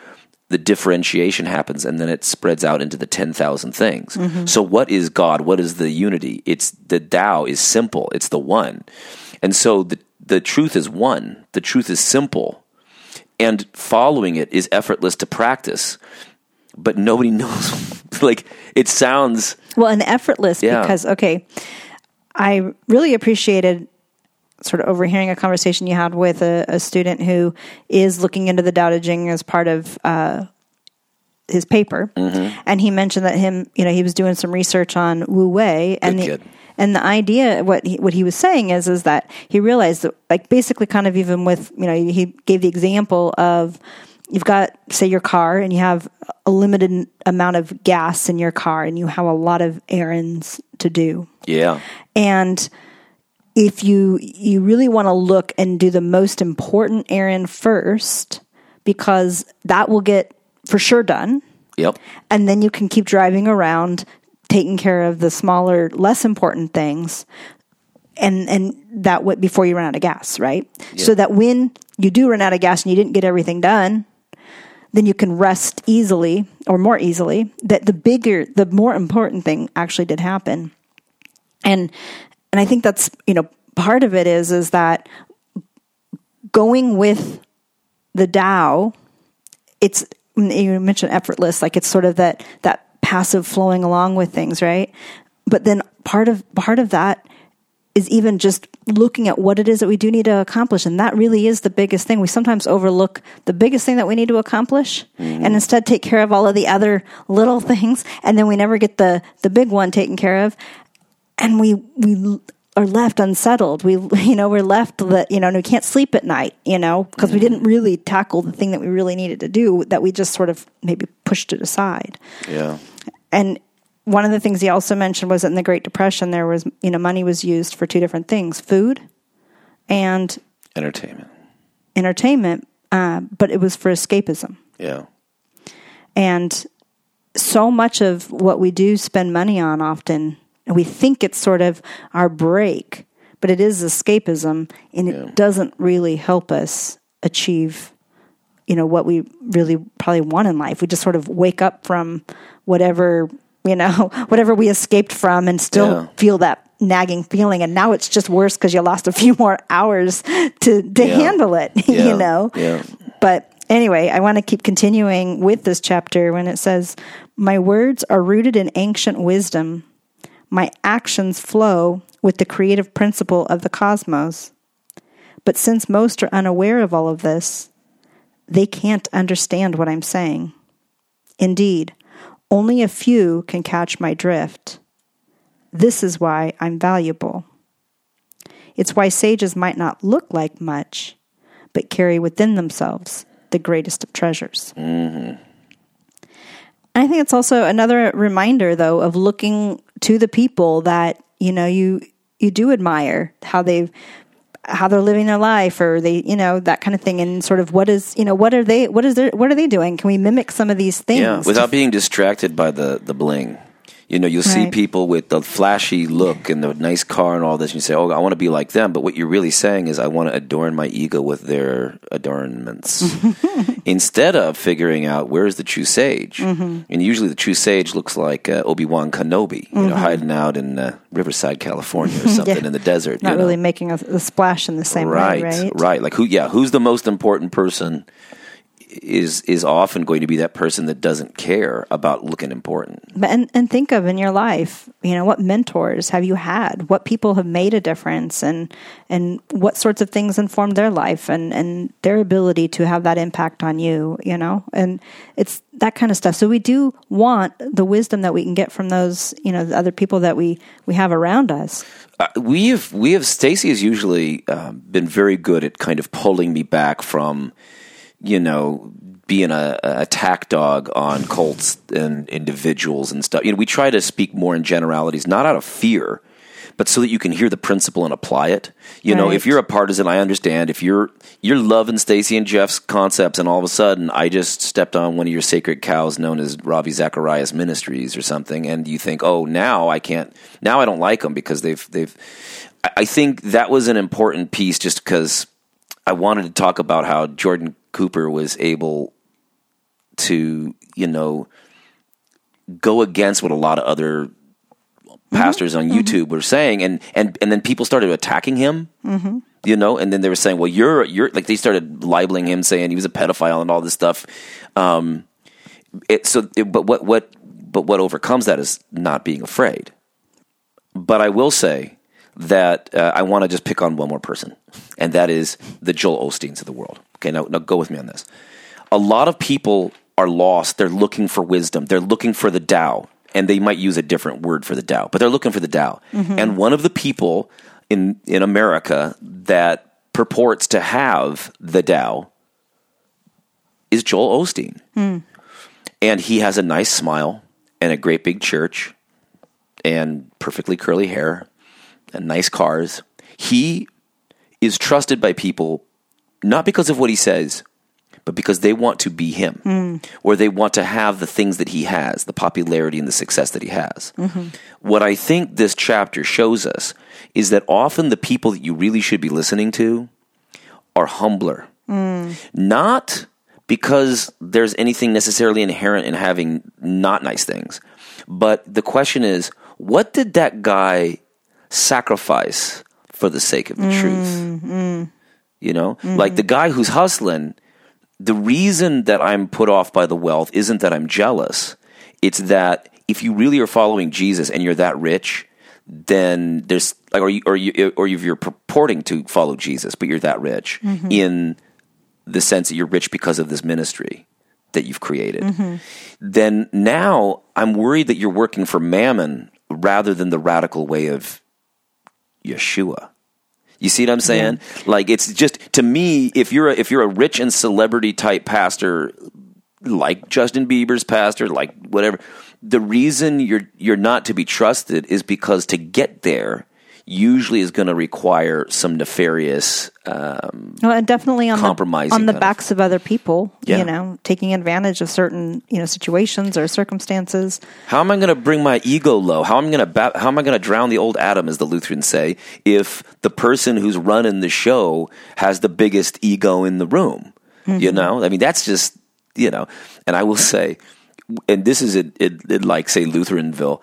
the differentiation happens, and then it spreads out into the ten thousand things. Mm-hmm. So, what is God? What is the unity? It's the Tao is simple. It's the one, and so the the truth is one. The truth is simple, and following it is effortless to practice. But nobody knows. like it sounds. Well, and effortless Yeah. because, okay, I really appreciated sort of overhearing a conversation you had with a, a student who is looking into the Tao Te Ching as part of uh, his paper, Mm-hmm. and he mentioned that him, you know, he was doing some research on Wu Wei, and Good the, kid. and the idea, what he, what he was saying is, is that he realized that, like, basically, kind of even with, you know, he gave the example of you've got, say, your car, and you have a limited amount of gas in your car, and you have a lot of errands to do, Yeah. and if you you really want to look and do the most important errand first because that will get for sure done. Yep. and then you can keep driving around taking care of the smaller less important things. And and that way before you run out of gas right? So that when you do run out of gas and you didn't get everything done then you can rest easily or more easily that the bigger the more important thing actually did happen and and i think that's you know part of it is is that going with the Tao, it's you mentioned effortless, like it's sort of that that passive flowing along with things, right? But then part of part of that is even just looking at what it is that we do need to accomplish, and that really is the biggest thing. We sometimes overlook the biggest thing that we need to accomplish, mm-hmm. and instead take care of all of the other little things, and then we never get the the big one taken care of, and we we are left unsettled. We, you know, we're left that, you know, and we can't sleep at night, you know, because we mm-hmm. didn't really tackle the thing that we really needed to do, that we just sort of maybe pushed it aside. Yeah. And one of the things he also mentioned was that in the Great Depression, there was, you know, money was used for two different things food and Entertainment. entertainment, uh, but it was for escapism. Yeah. And so much of what we do spend money on often, we think it's sort of our break, but it is escapism, and it doesn't really help us achieve, you know, what we really probably want in life. We just sort of wake up from whatever, you know, whatever we escaped from and still Yeah. feel that nagging feeling. And now it's just worse because you lost a few more hours to, to Yeah. handle it, Yeah. you know? But anyway, I want to keep continuing with this chapter when it says, My words are rooted in ancient wisdom. My actions flow with the creative principle of the cosmos. But since most are unaware of all of this, they can't understand what I'm saying. Indeed, only a few can catch my drift. This is why I'm valuable. It's why sages might not look like much, but carry within themselves the greatest of treasures. I think it's also another reminder, though, of looking to the people that you know you you do admire how they've how they're living their life, or they you know that kind of thing, and sort of what is you know what are they what is their, what are they doing? Can we mimic some of these things? Yeah, without being distracted by the the bling. You know, you'll see people with the flashy look and the nice car and all this, and you say, "Oh, I want to be like them." But what you're really saying is, "I want to adorn my ego with their adornments," instead of figuring out where's the true sage. Mm-hmm. And usually, the true sage looks like uh, Obi Wan Kenobi, you know, hiding out in uh, Riverside, California, or something Yeah. in the desert. not you know? really making a, a splash in the same right, way, right? right? Like who? Yeah, who's the most important person? Is is often going to be that person that doesn't care about looking important. But and, and think of in your life, you know, what mentors have you had? What people have made a difference and and what sorts of things informed their life and, and their ability to have that impact on you, you know? And it's that kind of stuff. So we do want the wisdom that we can get from those, you know, the other people that we, we have around us. Uh, we have we have Stacy has usually um, been very good at kind of pulling me back from, you know, being a, a attack dog on cults and individuals and stuff. You know, we try to speak more in generalities, not out of fear, but so that you can hear the principle and apply it. You know, if you're a partisan, I understand. If you're you're loving Stacy and Jeff's concepts, and all of a sudden I just stepped on one of your sacred cows, known as Ravi Zacharias Ministries or something, and you think, oh, now I can't, now I don't like them because they've they've. I think that was an important piece, just because I wanted to talk about how Jordan Cooper was able to, you know, go against what a lot of other pastors on YouTube were saying, and and and then people started attacking him. Mm-hmm. You know, and then they were saying, "Well, you're you're like," they started libeling him, saying he was a pedophile and all this stuff. Um, it, so, it, but what what but what overcomes that is not being afraid. But I will say that uh, I want to just pick on one more person, and that is the Joel Osteens of the world. Okay, now now go with me on this. A lot of people are lost. They're looking for wisdom. They're looking for the Tao, and they might use a different word for the Tao, but they're looking for the Tao. Mm-hmm. And one of the people in in America that purports to have the Tao is Joel Osteen, hmm. and he has a nice smile and a great big church and perfectly curly hair and nice cars. He is trusted by people not because of what he says, but because they want to be him hmm. or they want to have the things that he has, the popularity and the success that he has. Mm-hmm. What I think this chapter shows us is that often the people that you really should be listening to are humbler. Hmm. Not because there's anything necessarily inherent in having not nice things, but the question is, what did that guy sacrifice for the sake of the truth? Hmm, You know, mm-hmm. like the guy who's hustling, the reason that I'm put off by the wealth isn't that I'm jealous. It's that if you really are following Jesus and you're that rich, then there's like, or you, or you, or you're purporting to follow Jesus, but you're that rich mm-hmm. in the sense that you're rich because of this ministry that you've created. Mm-hmm. Then now I'm worried that you're working for mammon rather than the radical way of Yeshua. You see what I'm saying? Like it's just to me, if you're a, if you're a rich and celebrity type pastor, like Justin Bieber's pastor, like whatever, the reason you're you're not to be trusted is because to get there usually is going to require some nefarious. Um, Well, and definitely on Compromising the on the kind of- backs of other people. Yeah. You know, taking advantage of certain you know situations or circumstances. how am I going to bring my ego low? How am I going to ba- how am I going to drown the old Adam, as the Lutherans say, if the person who's running the show has the biggest ego in the room? You know, I mean, that's just you know. And I will say, and this is it like say Lutheranville.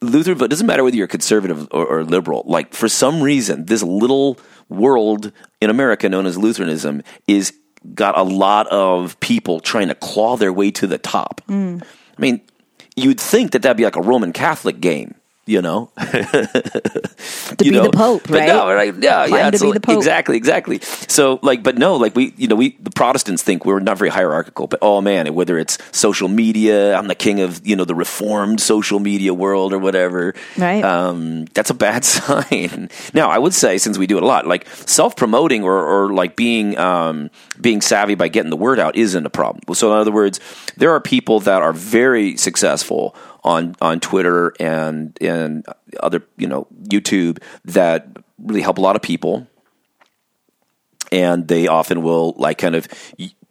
Lutheranville it doesn't matter whether you're conservative or, or liberal. Like for some reason, this little world in America known as Lutheranism is got a lot of people trying to claw their way to the top. Mm. I mean, you'd think that that'd be like a Roman Catholic game, you know? To you be know? the Pope, but right? No, right? Yeah, yeah. to be the Pope. Exactly, exactly. So, like, but no, like we, you know, we the Protestants think we're not very hierarchical, but oh man, whether it's social media, I'm the king of you know the reformed social media world or whatever. Right. Um, that's a bad sign. now, I would say since we do it a lot, like self promoting or, or like being um, being savvy by getting the word out isn't a problem. So, in other words, there are people that are very successful on on Twitter and and other you know YouTube that really help a lot of people, and they often will like kind of.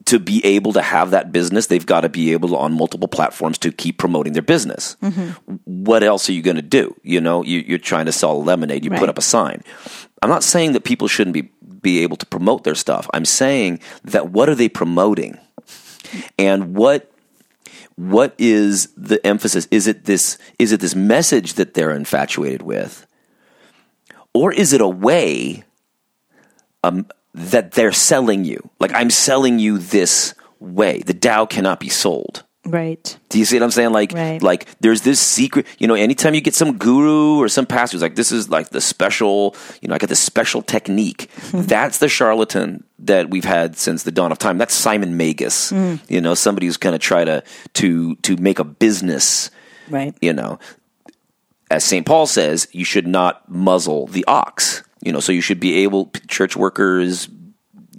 To be able to have that business, they've got to be able to, on multiple platforms to keep promoting their business. Mm-hmm. What else are you going to do? You know, you, you're trying to sell lemonade. You Right. put up a sign. I'm not saying that people shouldn't be be able to promote their stuff. I'm saying that what are they promoting, and what what is the emphasis? Is it this? Is it this message that they're infatuated with, or is it a way um, that they're selling you? Like I'm selling you this way. The Tao cannot be sold. Right. Do you see what I'm saying? Like, Right. like there's this secret. You know, anytime you get some guru or some pastor who's like, "This is like the special," you know, I got this special technique. That's the charlatan that we've had since the dawn of time. That's Simon Magus. Mm. You know, somebody who's going to try to to to make a business. Right. You know, as St. Paul says, you should not muzzle the ox. You know, so you should be able, church workers,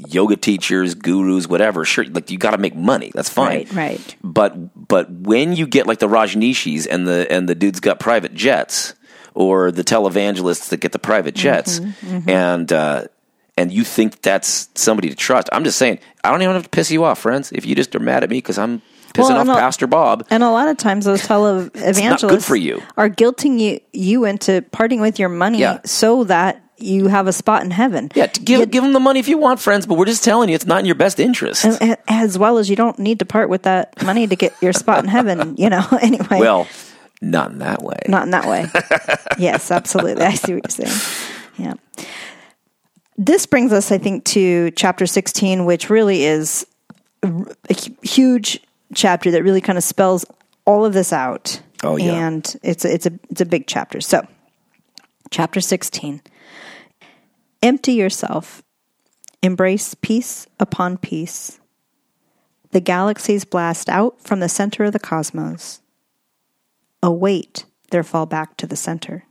yoga teachers, gurus, whatever. Sure, like you got to make money. That's fine. Right. Right. But but when you get like the Rajneeshis and the and the dudes got private jets, or the televangelists that get the private jets, and uh, and you think that's somebody to trust, I'm just saying I don't even have to piss you off, friends. If you just are mad at me because I'm pissing Well, off a- Pastor Bob, And a lot of times those televangelists good for you. are guilting you you into parting with your money Yeah. so that you have a spot in heaven. yeah, to give give them the money if you want, friends. But we're just telling you it's not in your best interest. As well as you don't need to part with that money to get your spot in heaven, you know, anyway. well, not in that way. Not in that way. yes, absolutely. I see what you're saying. Yeah. This brings us, I think, to chapter 16, which really is a huge chapter that really kind of spells all of this out. Oh, yeah. And it's it's a it's a big chapter. So, chapter 16. Empty yourself. Embrace peace upon peace. The galaxies blast out from the center of the cosmos await their fall back to the center.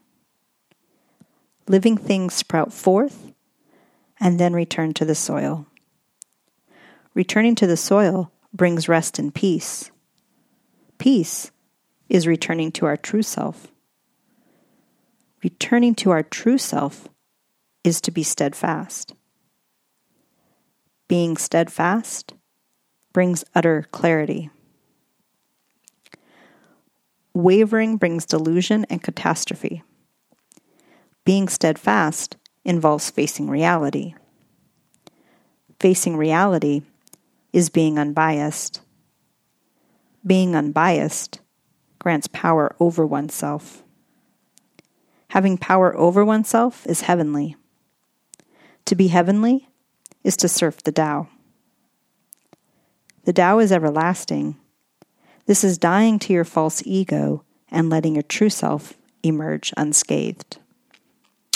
Living things sprout forth and then return to the soil. Returning to the soil brings rest and peace. Peace is returning to our true self. Returning to our true self is to be steadfast. Being steadfast brings utter clarity. Wavering brings delusion and catastrophe. Being steadfast involves facing reality. Facing reality is being unbiased. Being unbiased grants power over oneself. Having power over oneself is heavenly. To be heavenly is to surf the Tao. The Tao is everlasting. This is dying to your false ego and letting your true self emerge unscathed.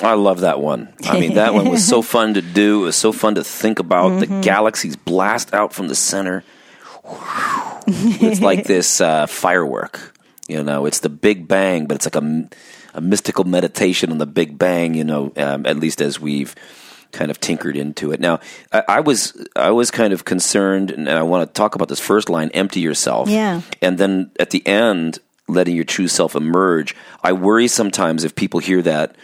I love that one. I mean, that one was so fun to do. It was so fun to think about. The galaxies blast out from the center. it's like this uh, firework. You know, it's the Big Bang, but it's like a, a mystical meditation on the Big Bang. You know, um, at least as we've kind of tinkered into it. Now, I, I was I was kind of concerned, and I want to talk about this first line: "Empty yourself." Yeah. and then at the end, letting your true self emerge. I worry sometimes if people hear that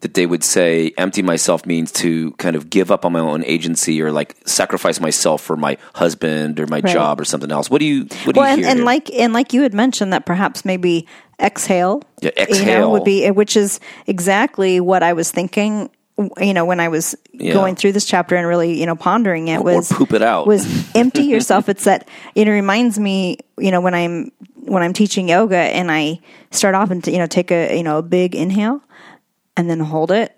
that they would say empty myself means to kind of give up on my own agency or like sacrifice myself for my husband or my Right. job or something else. What do you what do well, you and, and like and like you had mentioned that perhaps maybe exhale, Yeah, you know, exhale. would be which is exactly what I was thinking. You know, when I was Yeah. going through this chapter and really, you know, pondering it Or- or was poop it out. Was empty yourself. It's that it reminds me, you know, when I'm when I'm teaching yoga and I start off and you know take a you know a big inhale and then hold it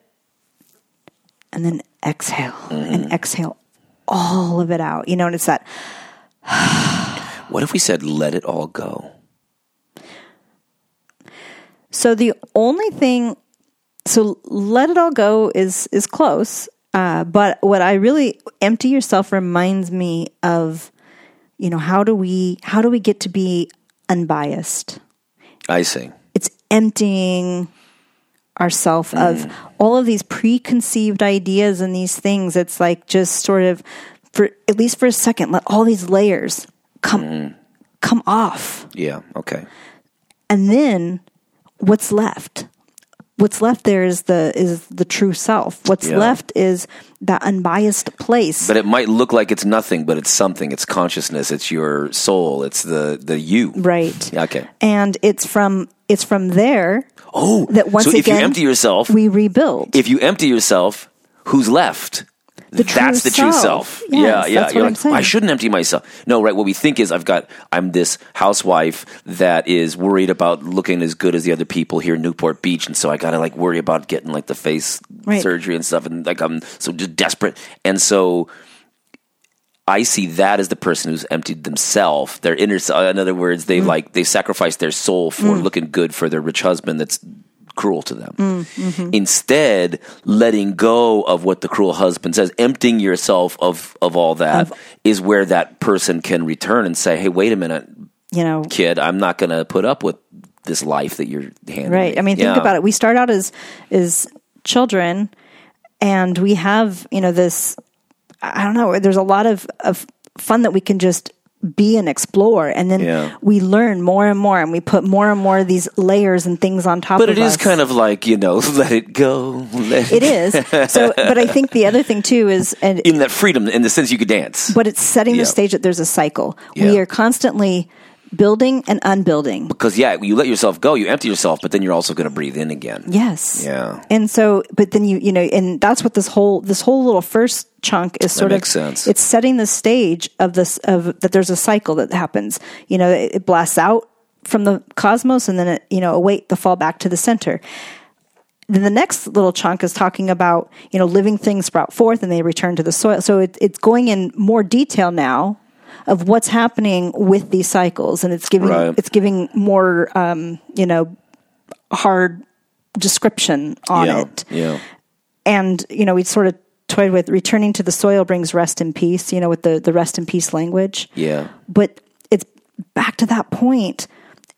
and then exhale Mm-hmm. and exhale all of it out. You know, and it's that what if we said let it all go? So the only thing, so let it all go is is close. Uh, but what I really empty yourself reminds me of, you know, how do we how do we get to be unbiased? I see. It's emptying ourself of all of these preconceived ideas and these things. It's like just sort of, for at least for a second, let all these layers come come off Yeah. Okay. and then what's left what's left there is the is the true self what's Yeah. left is that unbiased place But it might look like it's nothing, but it's something. It's consciousness. It's your soul. It's the the you. right Okay. and it's from it's from there Oh, that once so if again you empty yourself, we rebuild if you empty yourself, who's left? The that's the true self. self. Yes, yeah, yeah. You're like. I shouldn't empty myself. No, right. What we think is I've got I'm this housewife that is worried about looking as good as the other people here in Newport Beach, and so I gotta like worry about getting like the face Right. surgery and stuff, and like I'm so just desperate, and so. I see that as the person who's emptied themselves. Their inner, in other words, Mm. they like they sacrificed their soul for looking good for their rich husband that's cruel to them. Mm, mm-hmm. Instead, letting go of what the cruel husband says, emptying yourself of of all that, is where that person can return and say, "Hey, wait a minute, you know kid, I'm not going to put up with this life that you're handing right me." i mean think Yeah. about it we start out as as children and we have you know this i don't know there's a lot of of fun that we can just be and explore and then Yeah. we learn more and more and we put more and more of these layers and things on top But of it is us. kind of like you know, let it go. Let It is. So, but I think the other thing too is, and in that freedom, in the sense you could dance. but it's setting Yeah. the stage that there's a cycle. We are constantly building and unbuilding. Because yeah, you let yourself go, you empty yourself, but then you're also going to breathe in again. Yes. Yeah. And so, but then you, you know, and that's what this whole, this whole little first chunk is sort makes of, sense. it's setting the stage of this, of that there's a cycle that happens. You know, it, it blasts out from the cosmos and then it, you know, await the fall back to the center. Then the next little chunk is talking about, you know, living things sprout forth and they return to the soil. So it, it's going in more detail now of what's happening with these cycles. And it's giving, Right. it's giving more, um, you know, hard description on yeah. it. Yeah. And, you know, we sort of toyed with returning to the soil brings rest and peace, you know, with the, the rest and peace language. Yeah. But it's back to that point.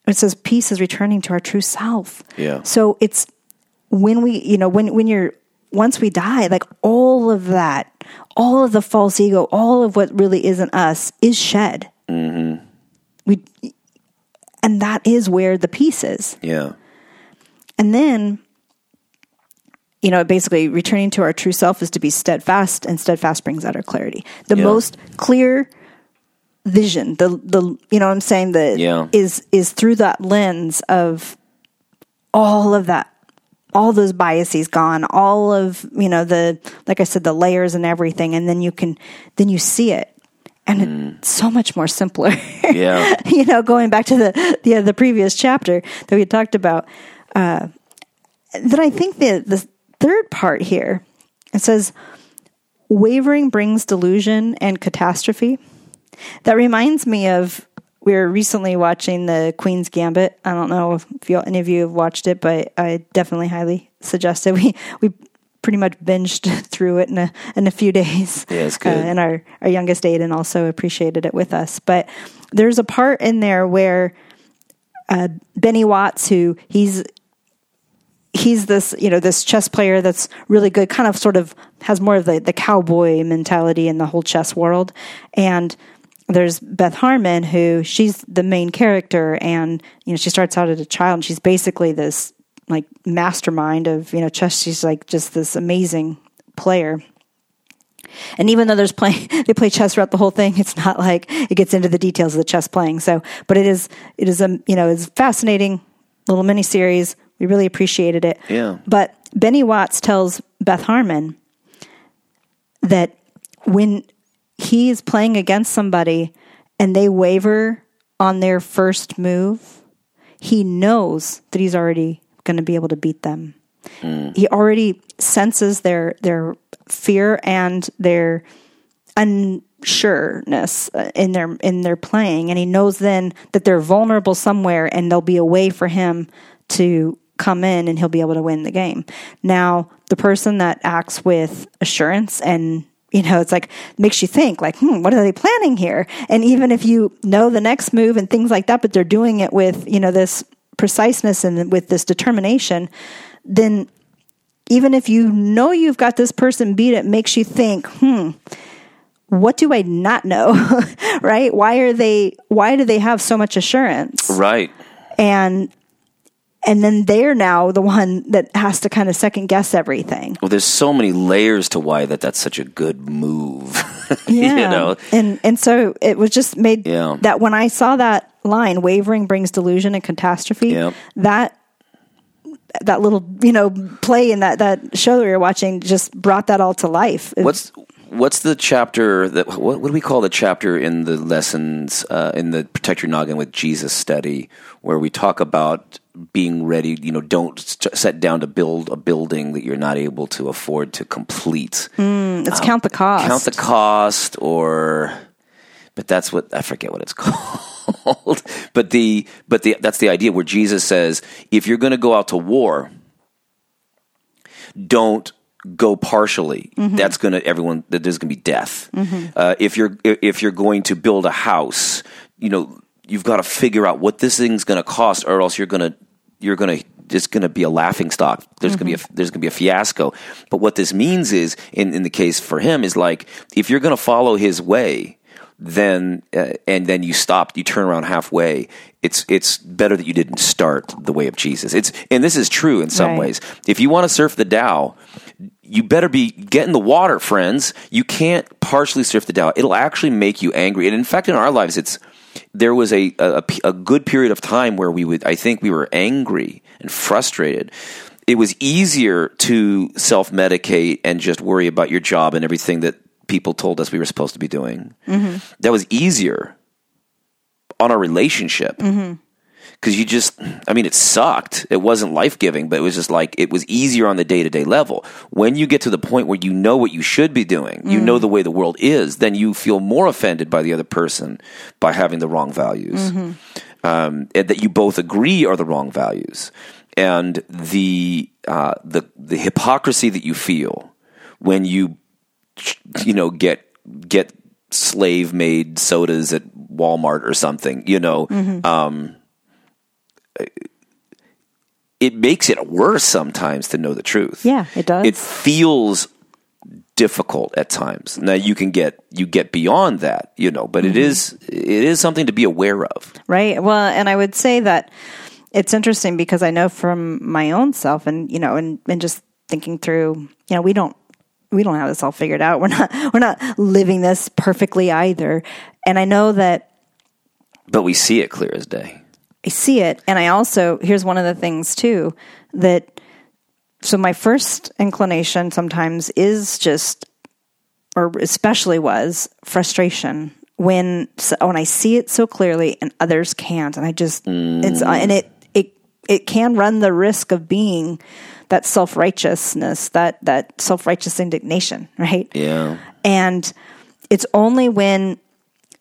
It says peace is returning to our true self. Yeah. So it's when we, you know, when, when you're, once we die, like all of that, all of the false ego, all of what really isn't us is shed. Mm-hmm. We, and that is where the peace is. Yeah. And then, you know, basically returning to our true self is to be steadfast, and steadfast brings out our clarity. The Yeah. most clear vision, the the you know what I'm saying, the Yeah. is is through that lens of all of that all those biases gone, all of, you know, the like I said, the layers and everything, and then you can then you see it. And it's so much more simpler. Yeah. you know, going back to the the, the previous chapter that we talked about, uh, that I think the the third part here it says wavering brings delusion and catastrophe. That reminds me of we were recently watching the Queen's Gambit. I don't know if you, any of you have watched it, but I definitely highly suggest it. We we pretty much binged through it in a in a few days. Yeah, it's good. Uh, and our our youngest Aiden also appreciated it with us. But there's a part in there where uh, Benny Watts, who he's he's this you know this chess player that's really good kind of sort of has more of the, the cowboy mentality in the whole chess world and there's beth harmon who she's the main character and you know she starts out as a child and she's basically this like mastermind of you know chess she's like just this amazing player and even though there's play, they play chess throughout the whole thing. It's not like it gets into the details of the chess playing. So, but it is, it is a, you know, it's fascinating little mini series. We really appreciated it. Yeah. But Benny Watts tells Beth Harmon that when he is playing against somebody and they waver on their first move, he knows that he's already going to be able to beat them. He already senses their their fear and their unsureness uh, in their in their playing, and he knows then that they're vulnerable somewhere, and there'll be a way for him to come in, and he'll be able to win the game. Now, the person that acts with assurance and you know, it's like makes you think like, hmm, what are they planning here? And even if you know the next move and things like that, but they're doing it with you know this preciseness and with this determination, then even if you know you've got this person beat, it makes you think, hmm, what do I not know? right? Why are they, why do they have so much assurance? Right. And, and then they're now the one that has to kind of second guess everything. Well, there's so many layers to why that that's such a good move. Yeah. you know. And, and so it was just made Yeah. that when I saw that line, wavering brings delusion and catastrophe, that, that little, you know, play in that, that show that we were watching just brought that all to life. It- What's what's the chapter that what, what do we call the chapter in the lessons uh, in the Protect Your Noggin with Jesus study where we talk about being ready? You know, don't st- set down to build a building that you're not able to afford to complete. Mm, Let's um, count the cost. Count the cost, or but that's what I forget what it's called. but the but the that's the idea where Jesus says if you're going to go out to war, don't go partially. Mm-hmm. That's going to everyone. that There's going to be death. Mm-hmm. Uh, if you're if you're going to build a house, you know you've got to figure out what this thing's going to cost, or else you're going to you're going to it's going to be a laughing stock. There's going to be a, there's going to be a fiasco. But what this means is, in in the case for him, is like if you're going to follow his way, then uh, and then you stop, you turn around halfway. It's it's better that you didn't start the way of Jesus. It's and this is true in some Right. ways. If you want to surf the Tao, you better be get in the water, friends. You can't partially surf the Tao. It'll actually make you angry. And in fact, in our lives, it's there was a, a, a good period of time where we would, I think we were angry and frustrated. It was easier to self medicate and just worry about your job and everything that people told us we were supposed to be doing. Mm-hmm. That was easier on our relationship. Mm-hmm. Because you just, I mean, it sucked. It wasn't life giving, but it was just like, it was easier on the day to day level. When you get to the point where you know what you should be doing, you know the way the world is, then you feel more offended by the other person by having the wrong values. Um, and that you both agree are the wrong values. And the, uh, the, the hypocrisy that you feel when you, you know, get, get slave made sodas at Walmart or something, you know, um, it makes it worse sometimes to know the truth. Yeah, it does. It feels difficult at times. Now you can get you get beyond that, you know, but it mm-hmm. is it is something to be aware of. Right. Well, and I would say that it's interesting because I know from my own self and, you know, and, and just thinking through, you know, we don't, we don't have this all figured out. We're not, we're not living this perfectly either. And I know that But we see it clear as day. I see it. And I also, here's one of the things too that, so my first inclination sometimes is just, or especially was frustration when, when I see it so clearly and others can't. And I just, it's, mm. and it, it, it can run the risk of being that self righteousness, that, that self righteous indignation, right? Yeah. And it's only when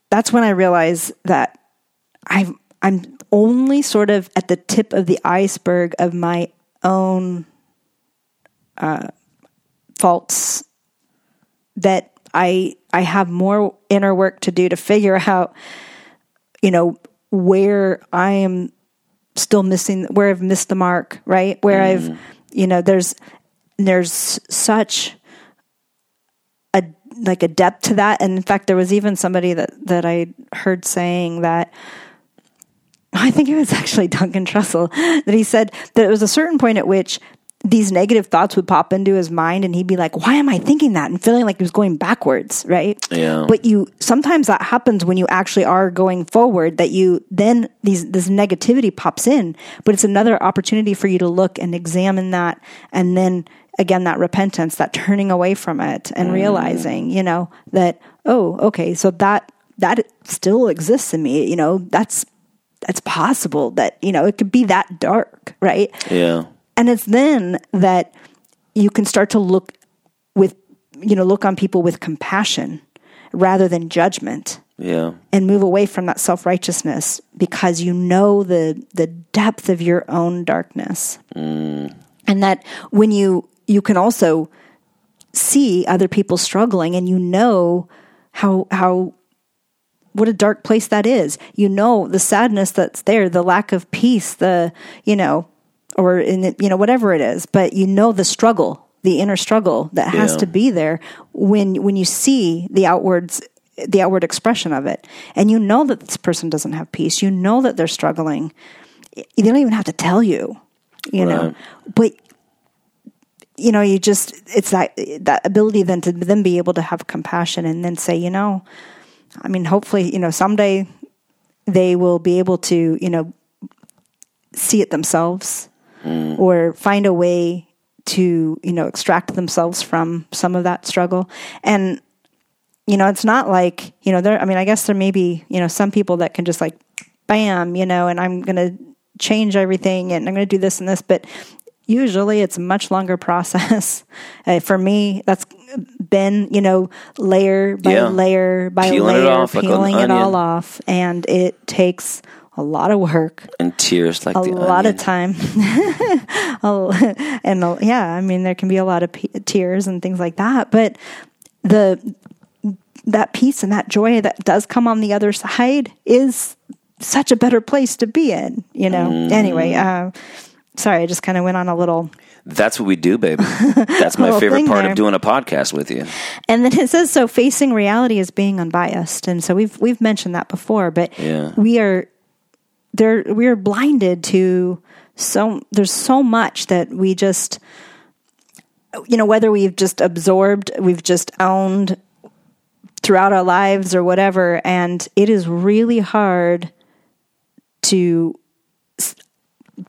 that's when I realize that I've, I'm only sort of at the tip of the iceberg of my own uh, faults that I I have more inner work to do to figure out, you know, where I am still missing where I've missed the mark, right? Where I've you know, there's there's such a like a depth to that. And in fact there was even somebody that that I heard saying that I think it was actually Duncan Trussell that he said that it was a certain point at which these negative thoughts would pop into his mind and he'd be like, why am I thinking that? And feeling like he was going backwards, right? Yeah. But you, sometimes that happens when you actually are going forward that you then these, this negativity pops in, but it's another opportunity for you to look and examine that. And then again, that repentance, that turning away from it and mm. realizing, you know, that, oh, okay, so that, that still exists in me, you know, that's, that's possible that, you know, it could be that dark, right? Yeah. And it's then that you can start to look with, you know, look on people with compassion rather than judgment Yeah. and move away from that self righteousness because you know the the depth of your own darkness, mm. and that when you you can also see other people struggling, and you know how how what a dark place that is. You know the sadness that's there, the lack of peace, the you know, or in you know whatever it is, but you know the struggle, the inner struggle that has Yeah. to be there when when you see the outwards the outward expression of it. And you know that this person doesn't have peace. You know that they're struggling. They don't even have to tell you you know. But you know you just it's that that ability then to then be able to have compassion and then say you know i mean hopefully you know someday they will be able to you know see it themselves or find a way to you know extract themselves from some of that struggle. And you know it's not like you know there i mean i guess there may be you know some people that can just like bam you know and i'm going to change everything and i'm going to do this and this but usually it's a much longer process. Uh, for me that's been you know layer by Yeah. layer by Peeling it layer off like peeling it all off and it takes a lot of work And tears like a lot onion. of time and yeah i mean there can be a lot of p- tears and things like that but the that peace and that joy that does come on the other side is such a better place to be in you know Mm. anyway uh sorry i just kind of went on a little That's what we do, baby. That's my favorite part there. of doing a podcast with you. and then it says so facing reality is being unbiased and so we've we've mentioned that before but Yeah. we are there we are blinded to so there's so much that we just you know whether we've just absorbed we've just owned throughout our lives or whatever and it is really hard to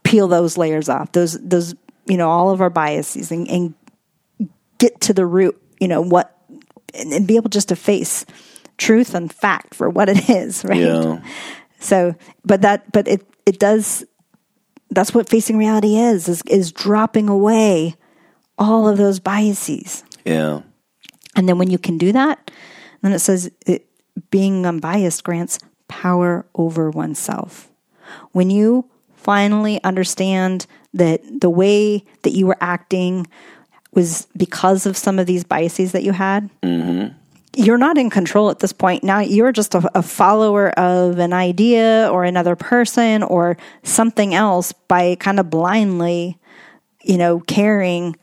peel those layers off those those you know all of our biases and, and get to the root you know what and, and be able just to face truth and fact for what it is right Yeah. so but that but it it does that's what facing reality is is is dropping away all of those biases Yeah. and then when you can do that then it says it, being unbiased grants power over oneself when you finally understand that the way that you were acting was because of some of these biases that you had mm-hmm. you're not in control at this point. Now you're just a, a follower of an idea or another person or something else by kind of blindly, you know, carrying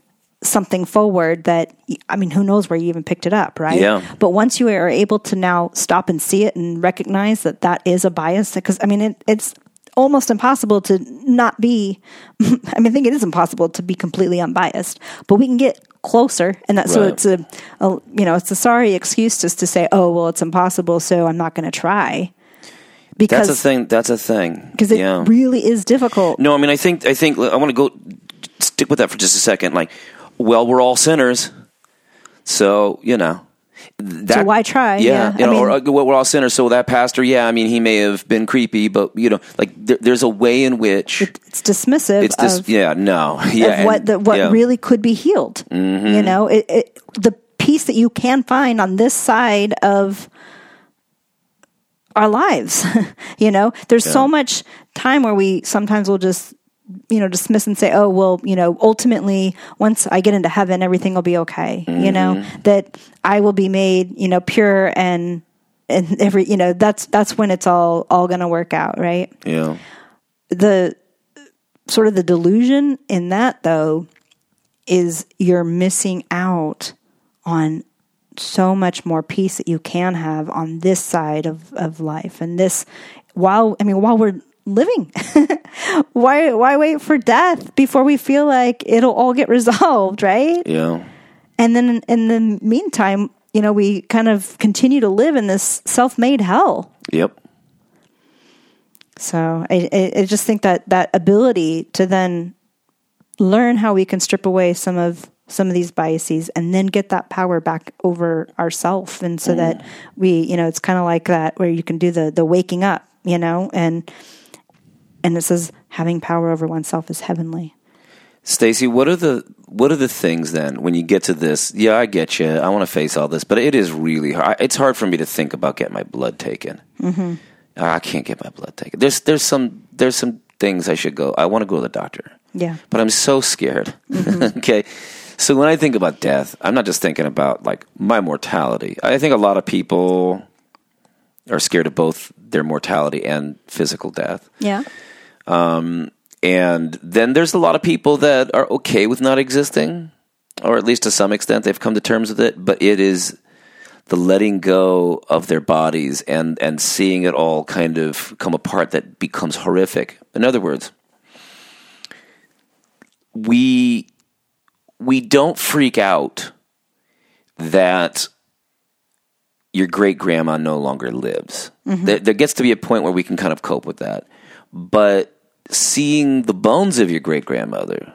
something forward that, I mean, who knows where you even picked it up, right? Yeah. But once you are able to now stop and see it and recognize that that is a bias, because I mean, it, it's almost impossible to not be, I mean, I think it is impossible to be completely unbiased, but we can get closer. And that, so it's a, a, you know, it's a sorry excuse just to say, oh, well, it's impossible, so I'm not going to try. Because That's a thing. That's a thing. because it yeah. really is difficult. No, I mean, I think, I think, I want to go stick with that for just a second. Like, well, we're all sinners. So, you know. That, So why try? Yeah. Yeah, You know, or, mean- uh, well, we're all sinners. So that pastor, yeah, I mean, he may have been creepy, but, you know, like, there, there's a way in which It's dismissive it's just, of, yeah, no. Yeah. of what and- the, what yeah. Mm-hmm. really could be healed. You know, it, it, the peace that you can find on this side of our lives. you know, there's so much time where we sometimes will just you know dismiss and say oh well you know ultimately once i get into heaven everything will be okay you know Mm-hmm. that i will be made you know pure and and every you know that's that's when it's all all going to work out right Yeah. the sort of the delusion in that though is you're missing out on so much more peace that you can have on this side of, of life and this while I mean while we're living. why why wait for death before we feel like it'll all get resolved, right? Yeah. And then in the meantime, you know, we kind of continue to live in this self-made hell. Yep. So I, I, I just think that that ability to then learn how we can strip away some of some of these biases and then get that power back over ourself and so mm. that we you know it's kind of like that where you can do the the waking up you know and and it says having power over oneself is heavenly Stacy, what are the what are the things then when you get to this? Yeah, I get you. I want to face all this, but it is really hard. It's hard for me to think about getting my blood taken. Mm-hmm. I can't get my blood taken. There's there's some there's some things I should go. I want to go to the doctor. yeah but I'm so scared. okay. So when I think about death, I'm not just thinking about like my mortality. I think a lot of people are scared of both their mortality and physical death. yeah Um, and then there's a lot of people that are okay with not existing, or at least to some extent they've come to terms with it, but it is the letting go of their bodies and, and seeing it all kind of come apart that becomes horrific. In other words, we we don't freak out that your great grandma no longer lives. Mm-hmm. There, there gets to be a point where we can kind of cope with that. But seeing the bones of your great grandmother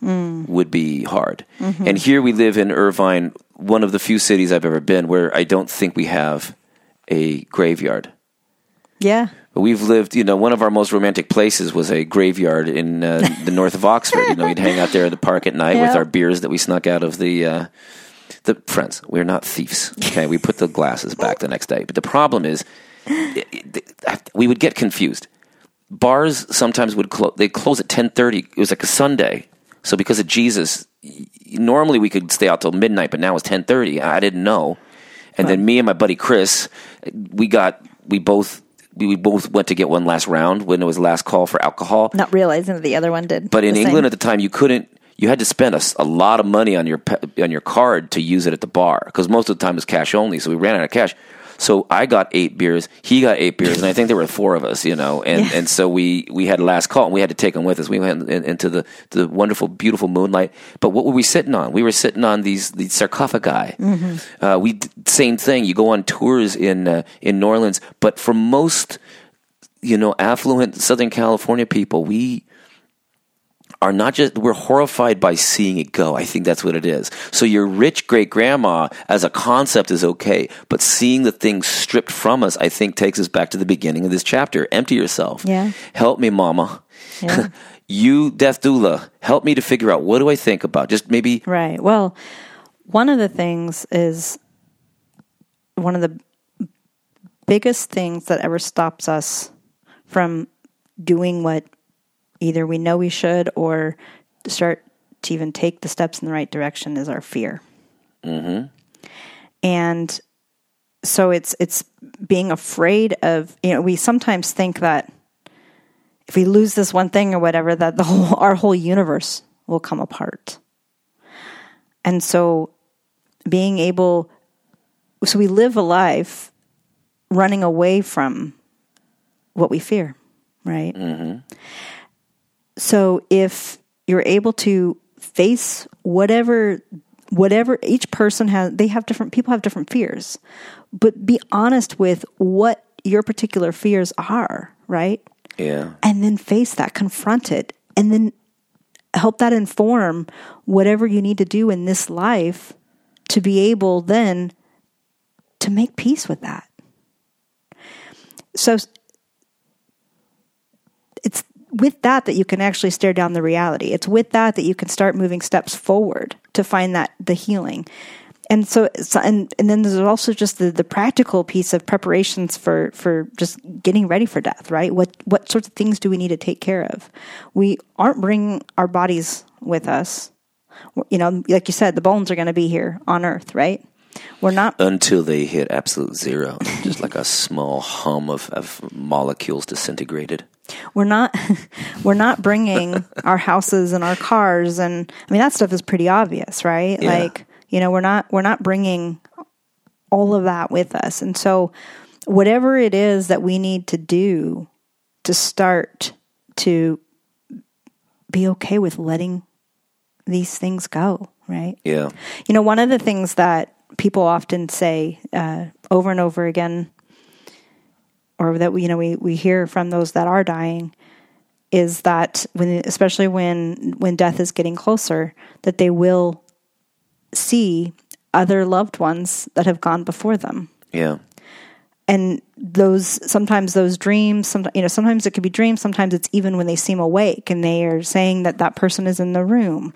would be hard. And here we live in Irvine, one of the few cities I've ever been where I don't think we have a graveyard. yeah we've lived, you know, one of our most romantic places was a graveyard in uh, the north of Oxford. You know, we'd hang out there at the park at night with our beers that we snuck out of the. Uh, the friends, we're not thieves. Okay, we put the glasses back the next day. But the problem is, it, it, we would get confused. Bars sometimes would close. They close at ten thirty. It was like a Sunday. So because of Jesus, normally we could stay out till midnight, but now it's ten thirty. I didn't know. And then me and my buddy Chris, we got we both we, we both went to get one last round when it was last call for alcohol. not realizing that the other one did But in the same. England at the time, you couldn't. You had to spend a lot of money on your on your card to use it at the bar because most of the time it was cash only. So we ran out of cash. So I got eight beers, he got eight beers, and I think there were four of us, you know. And, and so we, we had last call, and we had to take them with us. We went in, into the, the wonderful, beautiful moonlight. But what were we sitting on? We were sitting on these these sarcophagi. Uh, we same thing. You go on tours in uh, in New Orleans, but for most you know affluent Southern California people, we are not just we're horrified by seeing it go. I think that's what it is. So your rich great grandma as a concept is okay, but seeing the thing stripped from us, I think takes us back to the beginning of this chapter. Empty yourself. Yeah. Help me, mama. Yeah. you, death doula, help me to figure out what do I think about. Just maybe Right. Well, one of the things is one of the biggest things that ever stops us from doing what either we know we should or start to even take the steps in the right direction is our fear. Mm-hmm. And so it's it's being afraid of you know we sometimes think that if we lose this one thing or whatever that the whole our whole universe will come apart. And so being able so we live a life running away from what we fear, right? So if you're able to face whatever whatever each person has they have different people have different fears. But be honest with what your particular fears are, right? yeah. and then face that, confront it, and then help that inform whatever you need to do in this life to be able then to make peace with that. So with that that you can actually stare down the reality. It's with that that you can start moving steps forward to find that the healing. And so, so and and then there's also just the, the practical piece of preparations for for just getting ready for death, right? What what sorts of things do we need to take care of? We aren't bringing our bodies with us. You know, like you said, the bones are going to be here on Earth, right? We're not Until they hit absolute zero, just like a small hum of, of molecules disintegrated. We're not we're not bringing our houses and our cars and I mean that stuff is pretty obvious, right? Yeah. Like, you know, we're not we're not bringing all of that with us. And so whatever it is that we need to do to start to be okay with letting these things go, right? Yeah. You know, one of the things that people often say uh, over and over again, or that we, you know we we hear from those that are dying, is that when, especially when when death is getting closer, that they will see other loved ones that have gone before them Yeah. and those sometimes those dreams some you know sometimes it could be dreams sometimes it's even when they seem awake and they are saying that that person is in the room